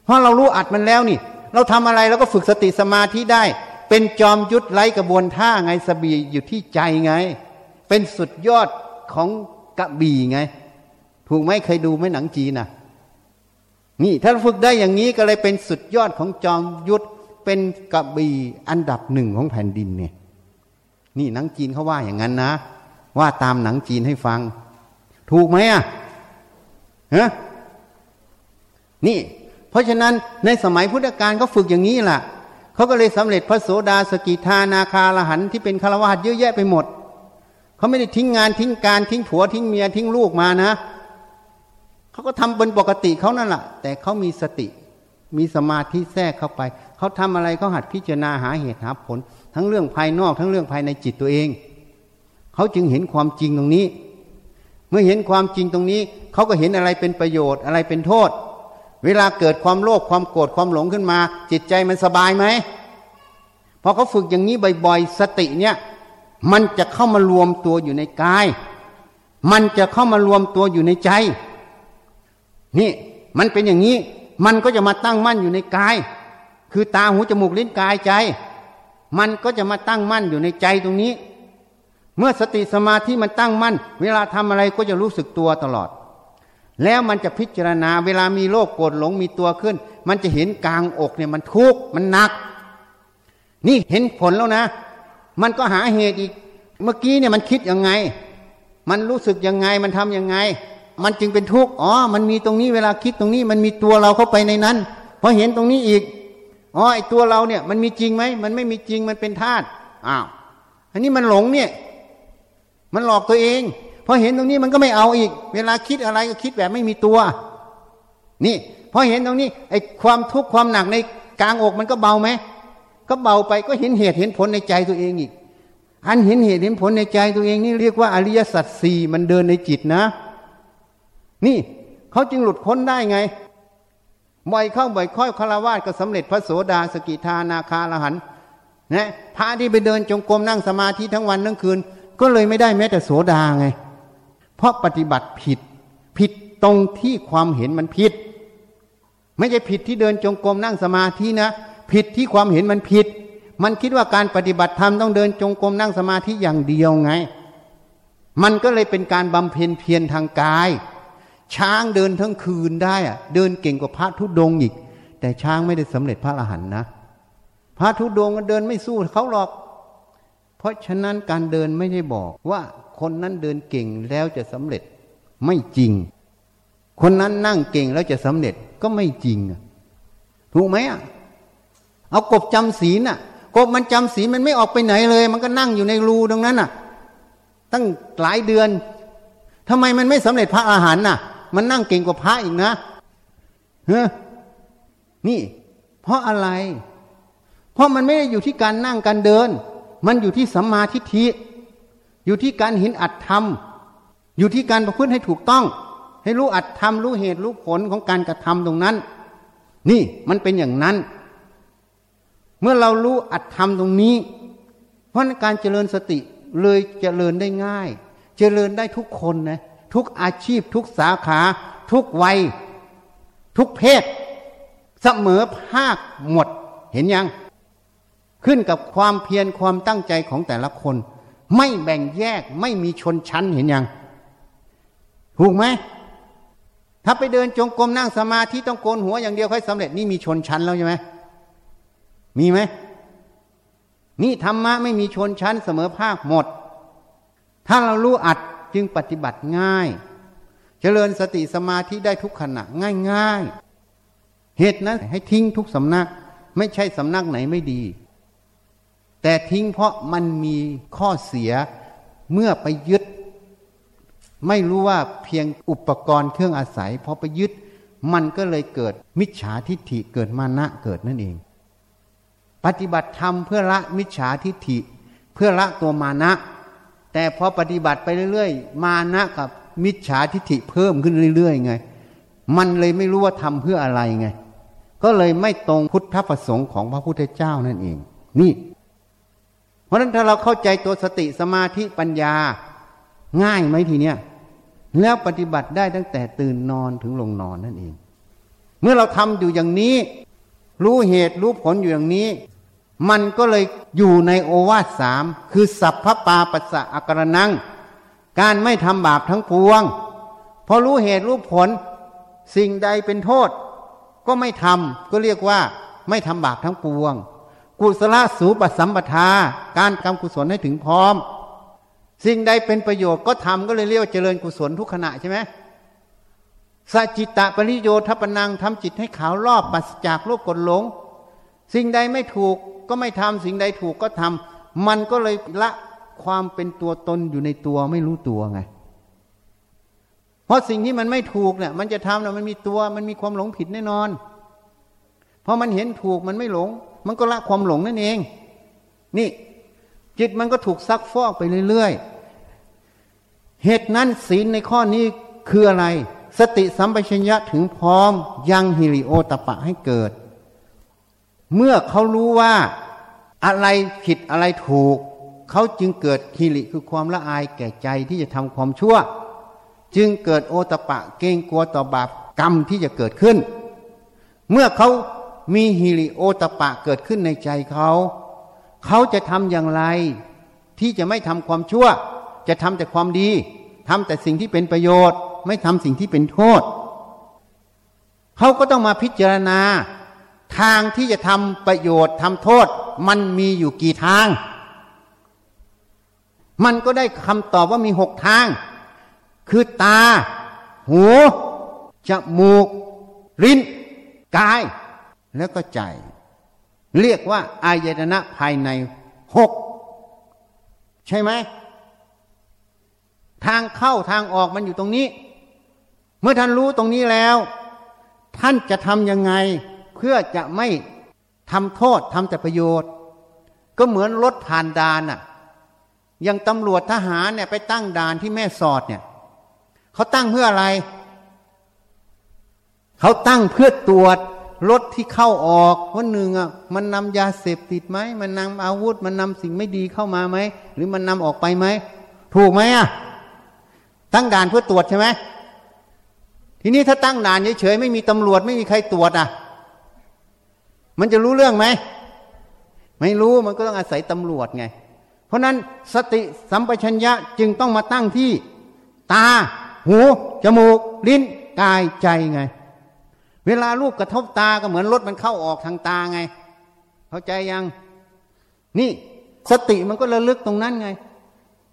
เพราะเรารู้อัดมันแล้วนี่ เราทำอะไรเราก็ฝึกสติสมาธิได้ เป็นจอมยุทธไร้กระบวนท่าไงสบีอยู่ที่ใจไง เป็นสุดยอดของกระบี่ไง ถูกไหมเคยดูไหมหนังจีนน่ะนี่ถ้าฝึกได้อย่างนี้ก็เลยเป็นสุดยอดของจอมยุทธ เป็นกระบี่อันดับหนึ่งของแผ่นดินเนี่ย นี่หนังจีนเขาว่าอย่างนั้นนะ ว่าตามหนังจีนให้ฟัง ถูกไหมอะฮะนี่ เพราะฉะนั้นในสมัยพุทธกาลเขาฝึกอย่างนี้ล่ะเขาก็เลยสำเร็จพระโสดาสกิทานาคาลหันที่เป็นฆราวาสเยอะแยะไปหมดเขาไม่ได้ทิ้งงานทิ้งการทิ้งผัวทิ้งเมียทิ้งลูกมานะเขาก็ทำเป็นปกติเขานั่นแหละแต่เขามีสติ มีสมาธิแทรกเข้าไป เขาทำอะไรเขาหัดพิจารณาหาเหตุหาผล ทั้งเรื่องภายนอกทั้งเรื่องภายในจิตตัวเอง เขาจึงเห็นความจริงตรงนี้ เมื่อเห็นความจริงตรงนี้ เขาก็เห็นอะไรเป็นประโยชน์อะไรเป็นโทษ เวลาเกิดความโลภความโกรธความหลงขึ้นมา จิตใจมันสบายไหมพอเขาฝึกอย่างนี้บ่อยๆ สติเนี่ย มันจะเข้ามารวมตัวอยู่ในกาย มันจะเข้ามารวมตัวอยู่ในใจ นี่ มันเป็นอย่างนี้ มันก็จะมาตั้งมั่นอยู่ในกาย คือตาหูจมูกลิ้นกายใจ มันก็จะมาตั้งมั่นอยู่ในใจตรงนี้ เมื่อสติสมาธิมันตั้งมั่น เวลาทำอะไรก็จะรู้สึกตัวตลอด แล้วมันจะพิจารณาเวลามีโรคโกรธหลงมีตัวขึ้น มันจะเห็นกลางอกเนี่ยมันทุกข์มันหนัก นี่เห็นผลแล้วนะ มันก็หาเหตุอีก เมื่อกี้เนี่ยมันคิดยังไง มันรู้สึกยังไงมันทํำยังไง มันจึงเป็นทุกข์อ๋อ มันมีตรงนี้เวลาคิดตรงนี้ มันมีตัวเราเข้าไปในนั้นพอเห็นตรงนี้อีกอ๋อไอตัวเราเนี่ย มันมีจริงไหมมันไม่มีจริงมันเป็นธาตุอ้าวอันนี้มันหลงเนี่ย มันหลอกตัวเองพอเห็นตรงนี้มันก็ไม่เอาอีก เวลาคิดอะไรก็คิดแบบไม่มีตัว นี่พอเห็นตรงนี้ไอ้ความทุกข์ความหนักในกลางอกมันก็เบาไหมก็เบาไปก็เห็นเหตุเห็นผลในใจตัวเองอีก อันเห็นเหตุเห็นผลในใจตัวเองนี่เรียกว่าอริยสัจสี่มันเดินในจิตนะ นี่เขาจึงหลุดพ้นได้ไงบ่อยเข้าบ่อยค่อยคารวะก็สำเร็จพระโสดาสกิทานาคาลหันนะพระที่ไปเดินจงกรมนั่งสมาธิทั้งวันทั้งคืน ก็เลยไม่ได้แม้แต่โสดาไง เพราะปฏิบัติผิด ผิดตรงที่ความเห็นมันผิด ไม่ใช่ผิดที่เดินจงกรมนั่งสมาธินะ ผิดที่ความเห็นมันผิด มันคิดว่าการปฏิบัติธรรมต้องเดินจงกรมนั่งสมาธิอย่างเดียวไง มันก็เลยเป็นการบำเพ็ญเพียรทางกาย ช้างเดินทั้งคืนได้อะเดินเก่งกว่าพระทุดงอีก แต่ช้างไม่ได้สำเร็จพระอรหันต์นะ พระทุดงมันเดินไม่สู้เขาหรอก เพราะฉะนั้นการเดินไม่ได้บอกว่าคนนั้นเดินเก่งแล้วจะสำเร็จไม่จริง คนนั้นนั่งเก่งแล้วจะสำเร็จก็ไม่จริงถูกไหมอะเอากบจำศีลน่ะ กบมันจำศีลมันไม่ออกไปไหนเลย มันก็นั่งอยู่ในรูตรงนั้นน่ะ ตั้งหลายเดือนทำไมมันไม่สำเร็จพระอาหารน่ะ มันนั่งเก่งกว่าพระอีกนะเฮ้นี่ เพราะอะไร เพราะมันไม่ได้อยู่ที่การนั่งการเดิน มันอยู่ที่สัมมาทิฏฐิอยู่ที่การเห็นอัตธรรม อยู่ที่การประพฤติให้ถูกต้อง ให้รู้อัตธรรมรู้เหตุรู้ผลของการกระทำตรงนั้น นี่มันเป็นอย่างนั้น เมื่อเรารู้อัตธรรมตรงนี้ เพราะการเจริญสติเลยเจริญได้ง่าย เจริญได้ทุกคนนะ ทุกอาชีพ ทุกสาขา ทุกวัย ทุกเพศ เสมอภาคหมดเห็นยัง ขึ้นกับความเพียรความตั้งใจของแต่ละคน ไม่แบ่งแยกไม่มีชนชั้นเห็นยัง ถูกไหมถ้าไปเดินจงกรมนั่งสมาธิต้องโกนหัวอย่างเดียวค่อยสำเร็จนี่มีชนชั้นแล้วใช่ไหมมีไหมนี่ธรรมะไม่มีชนชั้นเสมอภาคหมด ถ้าเรารู้อัด จึงปฏิบัติง่าย เจริญสติสมาธิได้ทุกขณะง่ายๆ เหตุนั้นให้ทิ้งทุกสำนัก ไม่ใช่สำนักไหนไม่ดี แต่ทิ้งเพราะมันมีข้อเสียเมื่อไปยึด ไม่รู้ว่าเพียงอุปกรณ์เครื่องอาศัยพอไปยึด มันก็เลยเกิดมิจฉาทิฏฐิเกิดมานะเกิดนั่นเอง ปฏิบัติธรรมเพื่อละมิจฉาทิฏฐิ เพื่อละตัวมานะ แต่พอปฏิบัติไปเรื่อยๆ มานะกับมิจฉาทิฏฐิเพิ่มขึ้นเรื่อยๆ ไง มันเลยไม่รู้ว่าทำเพื่ออะไรไง ก็เลยไม่ตรงพุทธประสงค์ของพระพุทธเจ้านั่นเอง นี่ เพราะฉะนั้นถ้าเราเข้าใจตัวสติสมาธิปัญญา ง่ายไหมทีเนี้ยแล้วปฏิบัติได้ตั้งแต่ตื่นนอนถึงลงนอนนั่นเอง เมื่อเราทำอยู่อย่างนี้ รู้เหตุรู้ผลอยู่อย่างนี้ มันก็เลยอยู่ในโอวาทสามคือสัพพปาปัสสะอกรนัง การไม่ทำบาปทั้งปวงพอรู้เหตุรู้ผล สิ่งใดเป็นโทษ ก็ไม่ทำก็เรียกว่าไม่ทำบาปทั้งปวง กุศลสูปสัมปทา การทำกุศลให้ถึงพร้อม สิ่งใดเป็นประโยชน์ก็ทำก็เลยเรียกว่าเจริญกุศลทุกขณะใช่ไหมสัจิตตะปริโยทัปนังทำจิตให้ขาวรอบปัสจากโลกกดหลง สิ่งใดไม่ถูกก็ไม่ทำสิ่งใดถูกก็ทำมันก็เลยละความเป็นตัวตนอยู่ในตัวไม่รู้ตัวไง เพราะสิ่งที่มันไม่ถูกเนี่ยมันจะทำเนี่ยมันมีตัวมันมีความหลงผิดแน่นอน เพราะมันเห็นถูกมันไม่หลง มันก็ละความหลงนั่นเอง นี่จิตมันก็ถูกซักฟอกไปเรื่อยๆ เหตุนั้นศีลในข้อนี้คืออะไร สติสัมปชัญญะถึงพร้อมยังฮิริโอตปะให้เกิด เมื่อเขารู้ว่าอะไรผิดอะไรถูก เขาจึงเกิดฮิริคือความละอายแก่ใจที่จะทำความชั่ว จึงเกิดโอตปะเกรงกลัวต่อบาปกรรมที่จะเกิดขึ้น เมื่อเขามีฮิริโอตปะเกิดขึ้นในใจเขา เขาจะทำอย่างไร ที่จะไม่ทำความชั่ว จะทำแต่ความดีทำแต่สิ่งที่เป็นประโยชน์ ไม่ทำสิ่งที่เป็นโทษ เขาก็ต้องมาพิจารณา ทางที่จะทำประโยชน์ทำโทษ มันมีอยู่กี่ทาง มันก็ได้คำตอบว่ามีหกทาง คือตา หูจมูก ลิ้น กาย แล้วก็ใจ เรียกว่าอายตนะภายในหกใช่ไหม ทางเข้าทางออกมันอยู่ตรงนี้ เมื่อท่านรู้ตรงนี้แล้ว ท่านจะทำยังไง พื่อจะไม่ทำโทษทำแต่ประโยชน์ ก็เหมือนรถผ่านด่านอะอย่างตำรวจทหารเนี่ยไปตั้งด่านที่แม่สอดเนี่ยเขาตั้งเพื่ออะไร เขาตั้งเพื่อตรวจรถที่เข้าออกวันหนึ่งอะมันนำยาเสพติดไหมมันนำอาวุธ มันนำสิ่งไม่ดีเข้ามาไหมหรือมันนำออกไปไหมถูกไหมอะตั้งด่านเพื่อตรวจใช่ไหมทีนี้ถ้าตั้งด่านเฉยๆไม่มีตำรวจไม่มีใครตรวจอะ มันจะรู้เรื่องไหม ไม่รู้มันก็ต้องอาศัยตำรวจไง เพราะนั้นสติสัมปชัญญะจึงต้องมาตั้งที่ ตา หู จมูก ลิ้น กายใจไง เวลารูปกระทบตาก็เหมือนรถมันเข้าออกทางตาไง เข้าใจยัง นี่สติมันก็ระลึกตรงนั้นไง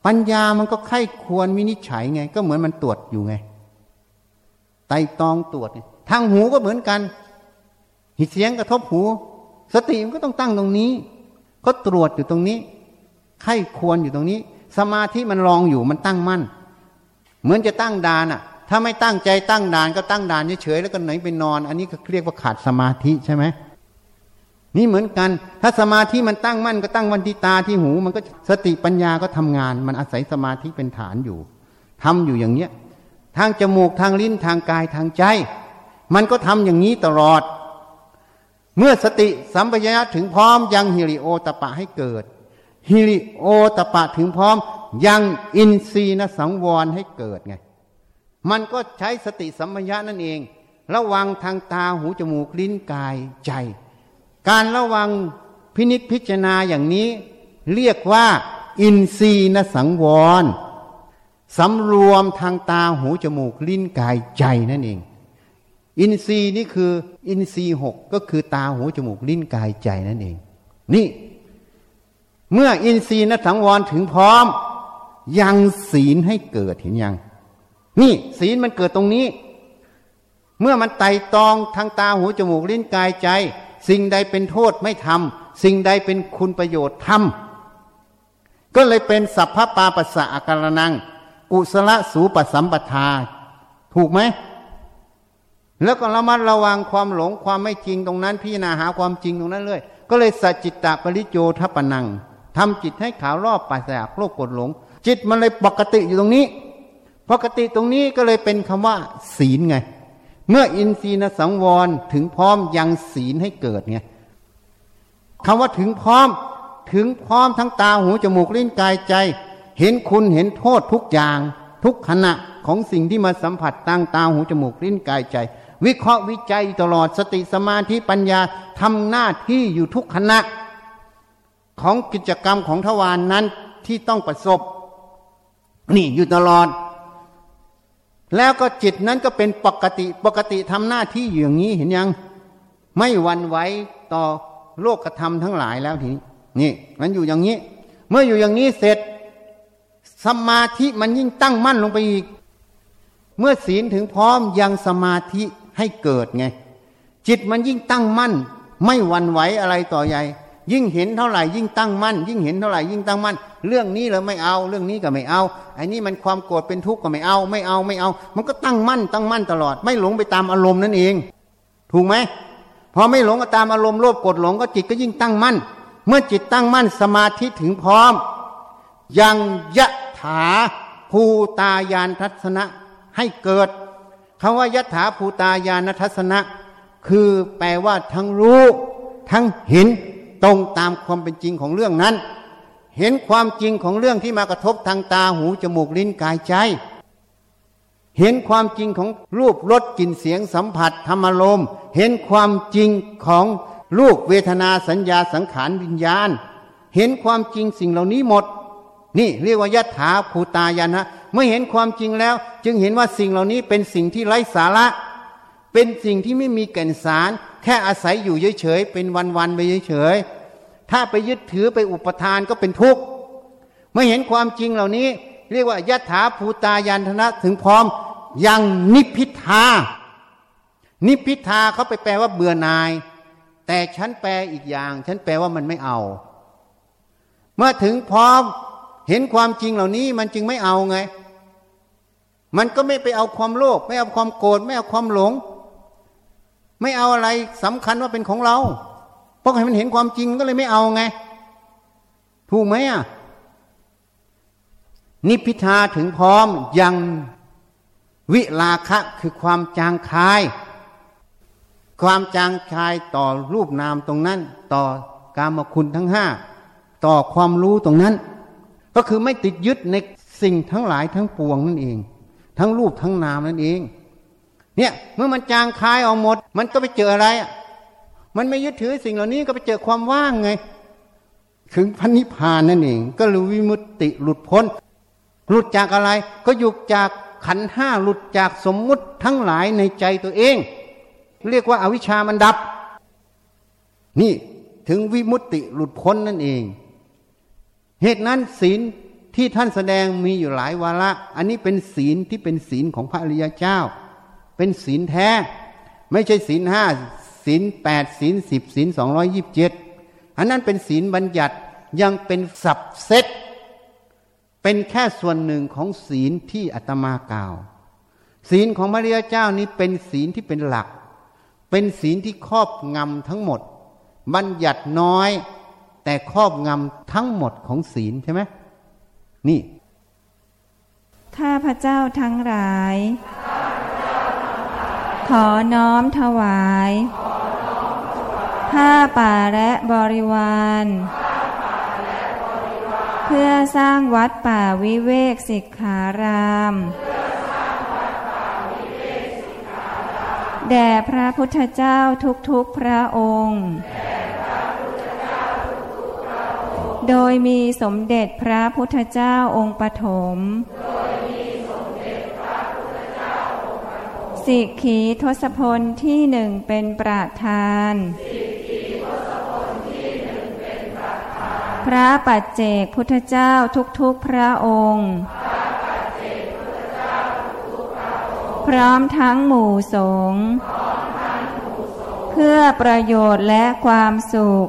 ปัญญามันก็ไข้ควรวินิจฉัยไง ก็เหมือนมันตรวจอยู่ไง ไตตองตรวจทางหูก็เหมือนกัน หิเสียงกระทบหู สติมันก็ต้องตั้งตรงนี้ก็ตรวจอยู่ตรงนี้ไข้ควรอยู่ตรงนี้ สมาธิมันรองอยู่มันตั้งมั่น เหมือนจะตั้งดานอะ ถ้าไม่ตั้งใจตั้งดานก็ตั้งดานเฉยๆแล้วก็ไหนไปนอน อันนี้ก็เรียกว่าขาดสมาธิใช่ไหมนี่เหมือนกัน ถ้าสมาธิมันตั้งมั่นก็ตั้งวันที่ตาที่หู มันก็สติปัญญาก็ทำงาน มันอาศัยสมาธิเป็นฐานอยู่ทำอยู่อย่างเนี้ย ทางจมูกทางลิ้นทางกายทางใจ มันก็ทำอย่างนี้ตลอด เมื่อสติสัมปชัญญะถึงพร้อมยังฮิริโอตปะให้เกิดฮิริโอตปะถึงพร้อม ยังอินทรีนสังวรให้เกิดไง มันก็ใช้สติสัมปชัญญะนั่นเอง ระวังทางตาหูจมูกลิ้นกายใจ การระวังพินิษพิจารณาอย่างนี้ เรียกว่า อินทรีนสังวรสำรวมทางตาหูจมูกลิ้นกายใจนั่นเอง อินทรีย์นี่คืออินทรีย์หกก็คือตาหูจมูกลิ้นกายใจนั่นเอง นี่ เมื่ออินทรีย์นสังวรถึงพร้อม ยังศีลให้เกิดเห็นยัง นี่ศีลมันเกิดตรงนี้ เมื่อมันไต่ตองทางตาหูจมูกลิ้นกายใจ สิ่งใดเป็นโทษไม่ทำสิ่งใดเป็นคุณประโยชน์ทำก็เลยเป็นสัพพปาปัสสะอาการนัง กุศลสูปสัมปทา ถูกไหม แล้วก็ระมัดระวังความหลงความไม่จริงตรงนั้น พิจารณาหาความจริงตรงนั้นเลยก็เลยสัจจิตตปริโจทปนังทำจิตให้ขาวรอบปัสสะโลกกดหลง จิตมันเลยปกติอยู่ตรงนี้ ปกติตรงนี้ก็เลยเป็นคำว่า ศีลไง เมื่ออินทรีย์สังวรถึงพร้อมยังศีลให้เกิดไงคำว่าถึงพร้อมถึงพร้อมทั้งตาหูจมูกลิ้นกายใจ เห็นคุณเห็นโทษทุกอย่าง ทุกขณะของสิ่งที่มาสัมผัสตั้งตาหูจมูกลิ้นกายใจ วิเคราะห์วิจัยตลอดสติสมาธิปัญญาทำหน้าที่อยู่ทุกขณะ ของกิจกรรมของทวารนนั้นที่ต้องประสบ นี่อยู่ตลอด แล้วก็จิตนั้นก็เป็นปกติปกติทำหน้าที่อย่างนี้เห็นยัง ไม่วันไหวต่อโลกธรรมทั้งหลายแล้วทีนี้นี่มันอยู่อย่างนี้ เมื่ออยู่อย่างนี้เสร็จสมาธิมันยิ่งตั้งมั่นลงไปอีก เมื่อศีลถึงพร้อมยังสมาธิ ให้เกิดไง จิตมันยิ่งตั้งมั่น ไม่หวั่นไหวอะไรต่อใหญ่ ยิ่งเห็นเท่าไหร่ยิ่งตั้งมั่น ยิ่งเห็นเท่าไหร่ยิ่งตั้งมั่น เรื่องนี้เราไม่เอา เรื่องนี้ก็ไม่เอาไอ้นี่มันความโกรธเป็นทุกข์ก็ไม่เอา ไม่เอาไม่เอา มันก็ตั้งมั่น ตั้งมั่นตลอด ไม่หลงไปตามอารมณ์นั่นเอง ถูกไหมพอไม่หลงก็ตามอารมณ์โลภโกรธหลงก็จิตก็ยิ่งตั้งมั่น เมื่อจิตตั้งมั่นสมาธิถึงพร้อม ยังยะถาภูตายานทัศนะให้เกิด คำว่ายะถาภูตายานทัศนะ คือแปลว่าทั้งรู้ ทั้งเห็นตรงตามความเป็นจริงของเรื่องนั้น เห็นความจริงของเรื่องที่มากระทบทางตาหูจมูกลิ้นกายใจ เห็นความจริงของรูปรสกลิ่นเสียงสัมผัสธรรมลมเห็นความจริงของรูปเวทนาสัญญาสังขารวิญญาณ เห็นความจริงสิ่งเหล่านี้หมด นี่เรียกว่ายัถาภูตายานะ เมื่อเห็นความจริงแล้ว จึงเห็นว่าสิ่งเหล่านี้เป็นสิ่งที่ไร้สาระ เป็นสิ่งที่ไม่มีแก่นสาร แค่อาศัยอยู่เฉยๆเป็นวันๆไปเฉยๆถ้าไปยึดถือไปอุปทานก็เป็นทุกข์เมื่อเห็นความจริงเหล่านี้ เรียกว่ายะถาภูตายันธนะถึงพร้อมยังนิพิทานิพิทาเขาไปแปลว่าเบื่อนาย แต่ฉันแปลอีกอย่าง ฉันแปลว่ามันไม่เอา เมื่อถึงพร้อมเห็นความจริงเหล่านี้มันจึงไม่เอาไง มันก็ไม่ไปเอาความโลภไม่เอาความโกรธไม่เอาความหลง ไม่เอาอะไรสำคัญว่าเป็นของเรา เพราะให้มันเห็นความจริงก็เลยไม่เอาไง ถูกไหมอะนิพิทาถึงพร้อมยังวิลาคะคือความจางคาย ความจางคายต่อรูปนามตรงนั้น ต่อกามคุณทั้งห้าต่อความรู้ตรงนั้น ก็คือไม่ติดยึดในสิ่งทั้งหลายทั้งปวงนั่นเอง ทั้งรูปทั้งนามนั่นเอง เนี่ยเมื่อมันจางคายออกหมด มันก็ไปเจออะไรมันไม่ยึดถือสิ่งเหล่านี้ก็ไปเจอความว่างไง ถึงพันนิพานนั่นเอง ก็รู้วิมุตติหลุดพ้น หลุดจากอะไร ก็หยุดจากขันห้าหลุดจากสมมุติทั้งหลายในใจตัวเอง เรียกว่าอาวิชามันดับ นี่ถึงวิมุตติหลุดพ้นนั่นเอง เหตุนั้นศีล ที่ท่านแสดงมีอยู่หลายวาระ อันนี้เป็นศีลที่เป็นศีลของพระอริยเจ้า เป็นศีลแท้ ไม่ใช่ศีลห้าศีลแปดศีลสิบศีลสองร้อยยิบเจ็ดอันนั้นเป็นศีลบัญญัติยังเป็นสับเซตเป็นแค่ส่วนหนึ่งของศีลที่อาตมากล่าว ศีลของพระริยเจ้านี้เป็นศีลที่เป็นหลัก เป็นศีลที่ครอบงำทั้งหมด บัญญัติน้อย แต่ครอบงำทั้งหมดของศีลใช่ไหม นี่ ข้าพระเจ้าทั้งหลาย ขอน้อมถวาย ผ้าป่าและบริวาร เพื่อสร้างวัดป่าวิเวกสิกขาราม แด่พระพุทธเจ้าทุกๆพระองค์ โดยมีสมเด็จพระพุทธเจ้าองค์ปฐมสิกขีทศพลที่หนึ่งเป็นประธาน พระปัจเจกพุทธเจ้าทุกๆพระองค์ พร้อมทั้งหมู่สงฆ์เพื่อประโยชน์และความสุข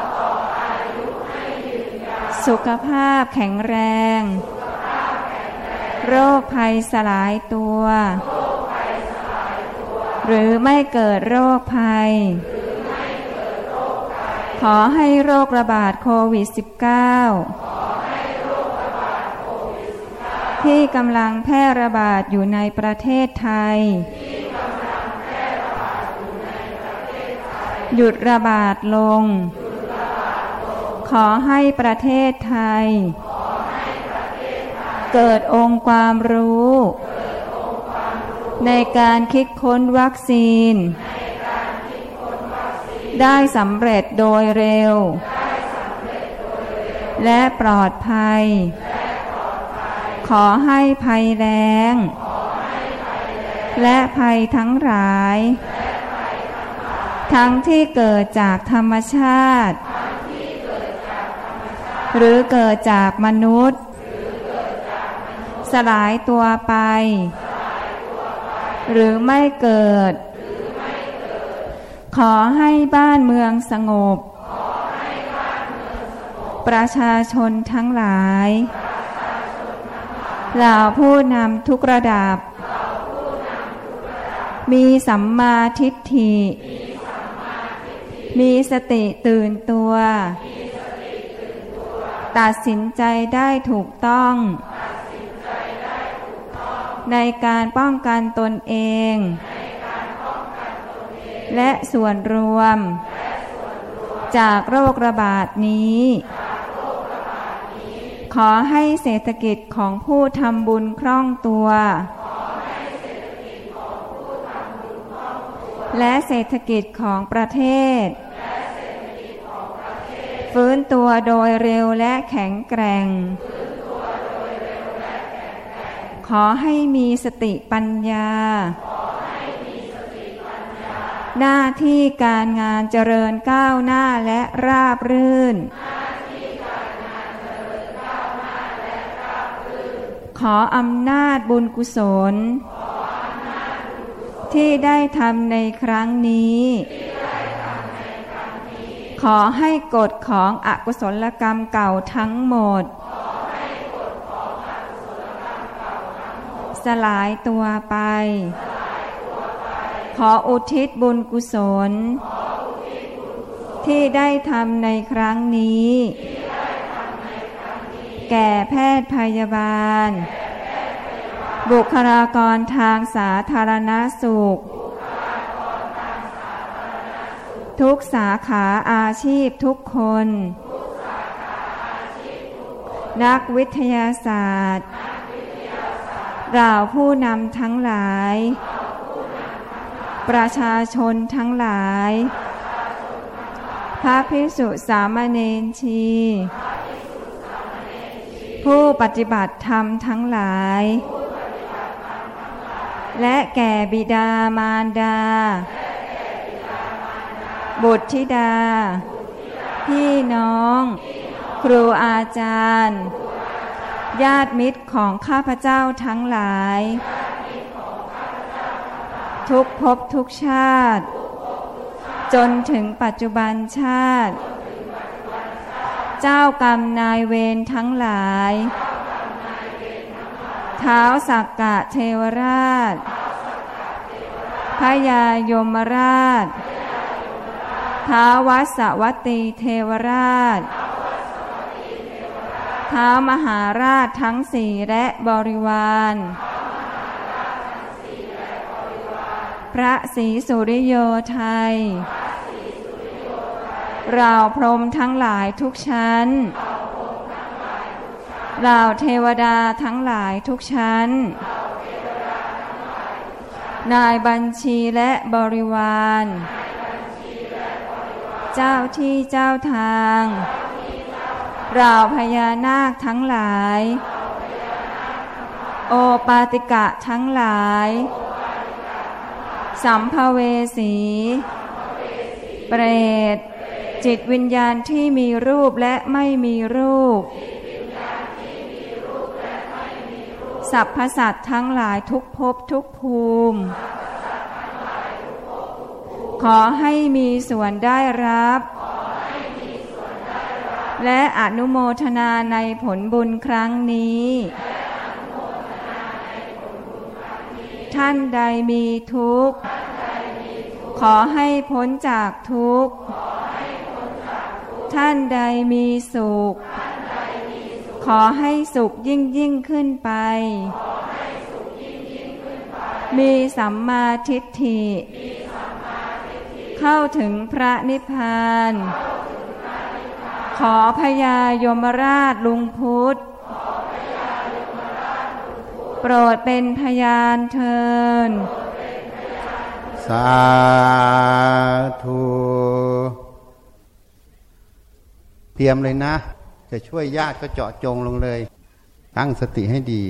สุขภาพแข็งแรง โรคภัยสลายตัว หรือไม่เกิดโรคภัย ขอให้โรคระบาดโควิด -19 ที่กำลังแพร่ระบาดอยู่ในประเทศไทย หยุดระบาดลง ขอให้ประเทศไทย เกิดองค์ความรู้ ในการคิดค้นวัคซีน ได้สำเร็จโดยเร็ว และปลอดภัย ขอให้ภัยแรงและภัยทั้งหลาย ทั้งที่เกิดจากธรรมชาติ หรือเกิดจากมนุษย์ สลายตัวไป หรือไม่เกิด ขอให้บ้านเมืองสงบ ประชาชนทั้งหลายเหล่าผู้นำทุกระดับ มีสัมมาทิฏฐิ มีสติตื่นตัว ตัดสินใจได้ถูกต้อง ในการป้องกันตนเอง และส่วนรวม จากโรคระบาดนี้ ขอให้เศรษฐกิจของผู้ทำบุญคล่องตัว และเศรษฐกิจของประเทศ ฟื้นตัวโดยเร็วและแข็งแกร่ง ขอให้มีสติปัญญา หน้าที่การงานเจริญก้าวหน้าและราบรื่น ขออำนาจบุญกุศล ที่ได้ทำในครั้งนี้ ขอให้กฎของอกุศลกรรมเก่าทั้งหมด สลายตัวไป ขออุทิศบุญกุศล ที่ได้ทำในครั้งนี้ แก่แพทย์พยาบาล บุคลากรทางสาธารณสุข ทุกสาขาอาชีพทุกคน นักวิทยาศาสตร์เราผู้นำทั้งหลาย ประชาชนทั้งหลาย พระพิสุสามเณรชี ผู้ปฏิบัติธรรมทั้งหลาย และแก่บิดามารดา บุตรธิดา พี่น้อง ครูอาจารย์ ญาติมิตรของข้าพเจ้าทั้งหลาย ทุกภพทุกชาติ จนถึงปัจจุบันชาติ เจ้ากรรมนายเวรทั้งหลายเท้าสักกะเทวราชพยายมราช ท้าวัสวัตีเทวราช ท้าวมหาราชทั้งสี่และบริวารพระศรีสุริโยไทยเราพรมทั้งหลายทุกชั้นเราเทวดาทั้งหลายทุกชั้น นายบัญชีและบริวาร เจ้าที่เจ้าทาง เราพญานาคทั้งหลาย โอปาติกะทั้งหลาย สัมภเวสี เปรต จิตวิญญาณที่มีรูปและไม่มีรูป สัพพสัตทั้งหลายทุกภพทุกภูมิ ขอให้มีส่วนได้รับ และอนุโมทนาในผลบุญครั้งนี้ ท่านใดมีทุกข์ ขอให้พ้นจากทุกข์ ท่านใดมีสุข ขอให้สุขยิ่งยิ่งขึ้นไป มีสัมมาทิฏฐิ เข้าถึงพระนิพพาน ขอพญายมราชลุงพุทธ โปรดเป็นพยานเทิน สาธุเตรียมเลยนะ จะช่วยญาติก็เจาะจงลงเลย ตั้งสติให้ดี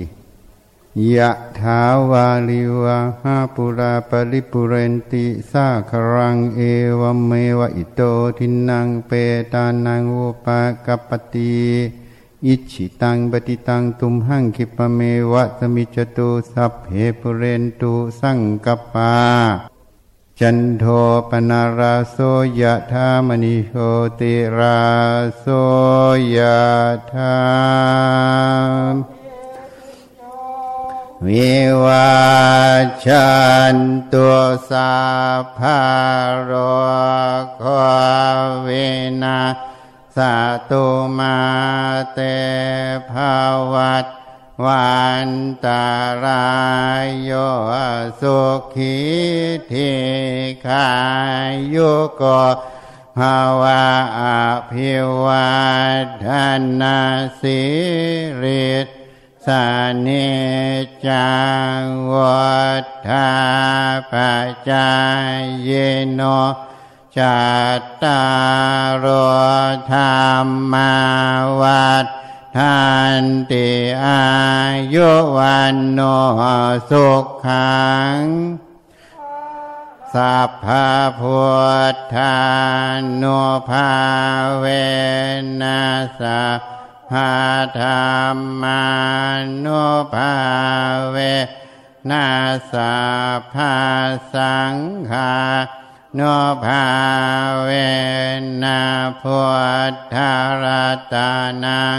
ยะถาวาลิวะหาปุราปริปุเรนติสาครังเอวเมวะอิโตทินังเปตานังอุปกปปติอิชิตังปฏิตังตุมหังคิปเมวะสมิจตุสัพเพปุเรนตุสังกปาจันโทปนาราโสยะธามณิโชติราโสยะธา วิวาชันตัวสาภารโควินาสตุมาเตภาวัตวันตารายโยสุขีทิคายุโกภาวะอภิวัฒนาสิริ สานิจังวัฏฐาปัจจายโนจัตตารธรรมาวัฏทันติอายุวันโนสุขังสัพพะพุทธานุภาเวนัสสะ พาธรรมานุภาเวนัสสะพาสังฆานุภาเวนะพุทธารตานัง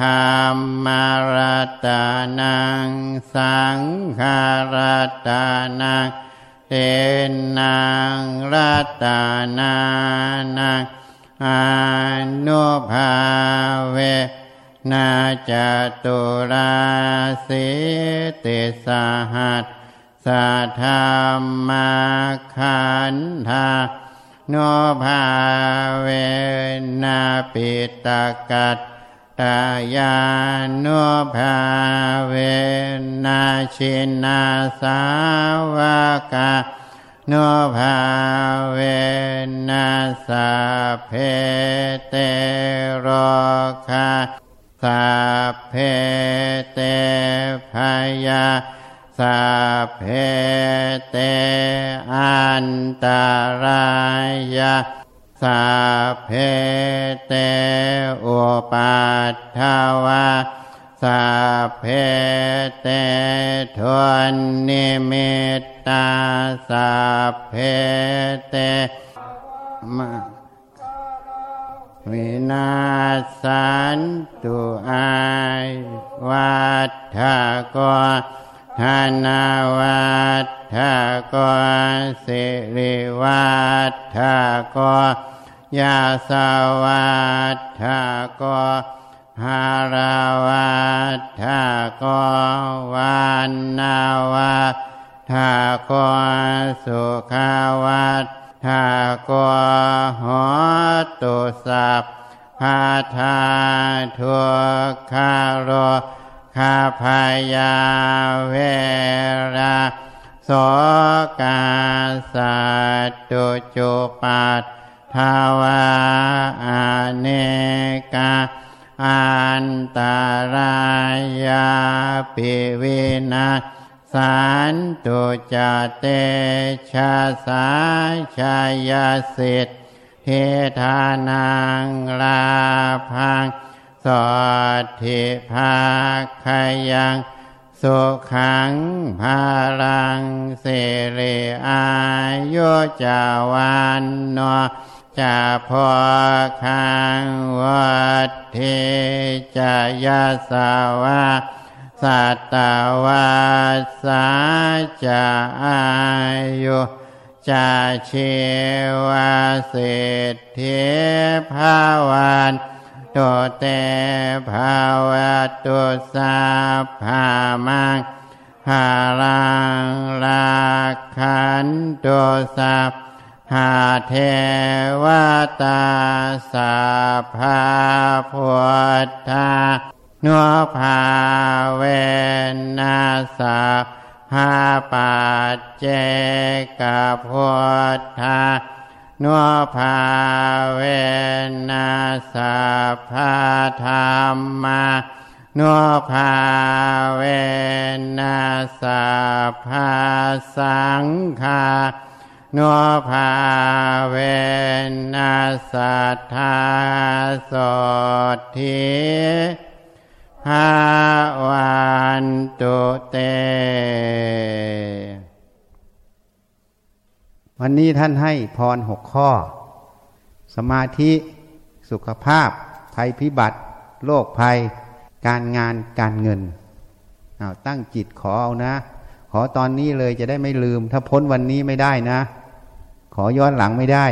ธรรมารตานัง สังขารตานังเตนังรัตานานังอนุภาเว นาจตุราสิติสหัสสัทธามาขันธาโนภาเวนาปิตกัตตายานุภาเวนาชินาสาวกาโนภาเวนัสะเพเตโรคา สัพเพเตพยาสัพเพเตอันตารายาสัพเพเตอุปัฏฐวาสัพเพเตทวนนิมิตตาสัพเพเตมะ วินาสันตุอายวัฏฐกธนาวัฏฐกสิริวัฏฐกยาสวัฏฐกหาราวัฏฐกวันนาวัฏฐกสุขาวัฏ ฐกหตุสัพพาทาทุกขโรคาพยาเวราโสกาสัตตุจุปัฏทาวาอเนกาอันตรายาปิวินา สันตุจเตชาสาชายสิทเทธานังลาพังสอดทิภาคยังสุขังภาลังเสรีอายุจาวันโนจะพอคังวัดเทจยาสาวา สัตวัสาจะอายุจะเชวาเศรษฐีภาวันตุเตภาวะตุสาภามังภาลังลาขันตุสัพหาเทวตาสาภาพุทธา นัวภาเวนัสาภาปัจเจกพุทธานัวภาเวนัสาภาธรรมานัวภาเวนัสาภาสังฆานัวภาเวนัสัทธาโสทิ ภาวันตุเต วันนี้ท่านให้พรหกข้อ สมาธิสุขภาพ ภัยพิบัติ โรคภัย การงานการเงินเอาตั้งจิตขอเอานะ ขอตอนนี้เลยจะได้ไม่ลืม ถ้าพ้นวันนี้ไม่ได้นะ ขอย้อนหลังไม่ได้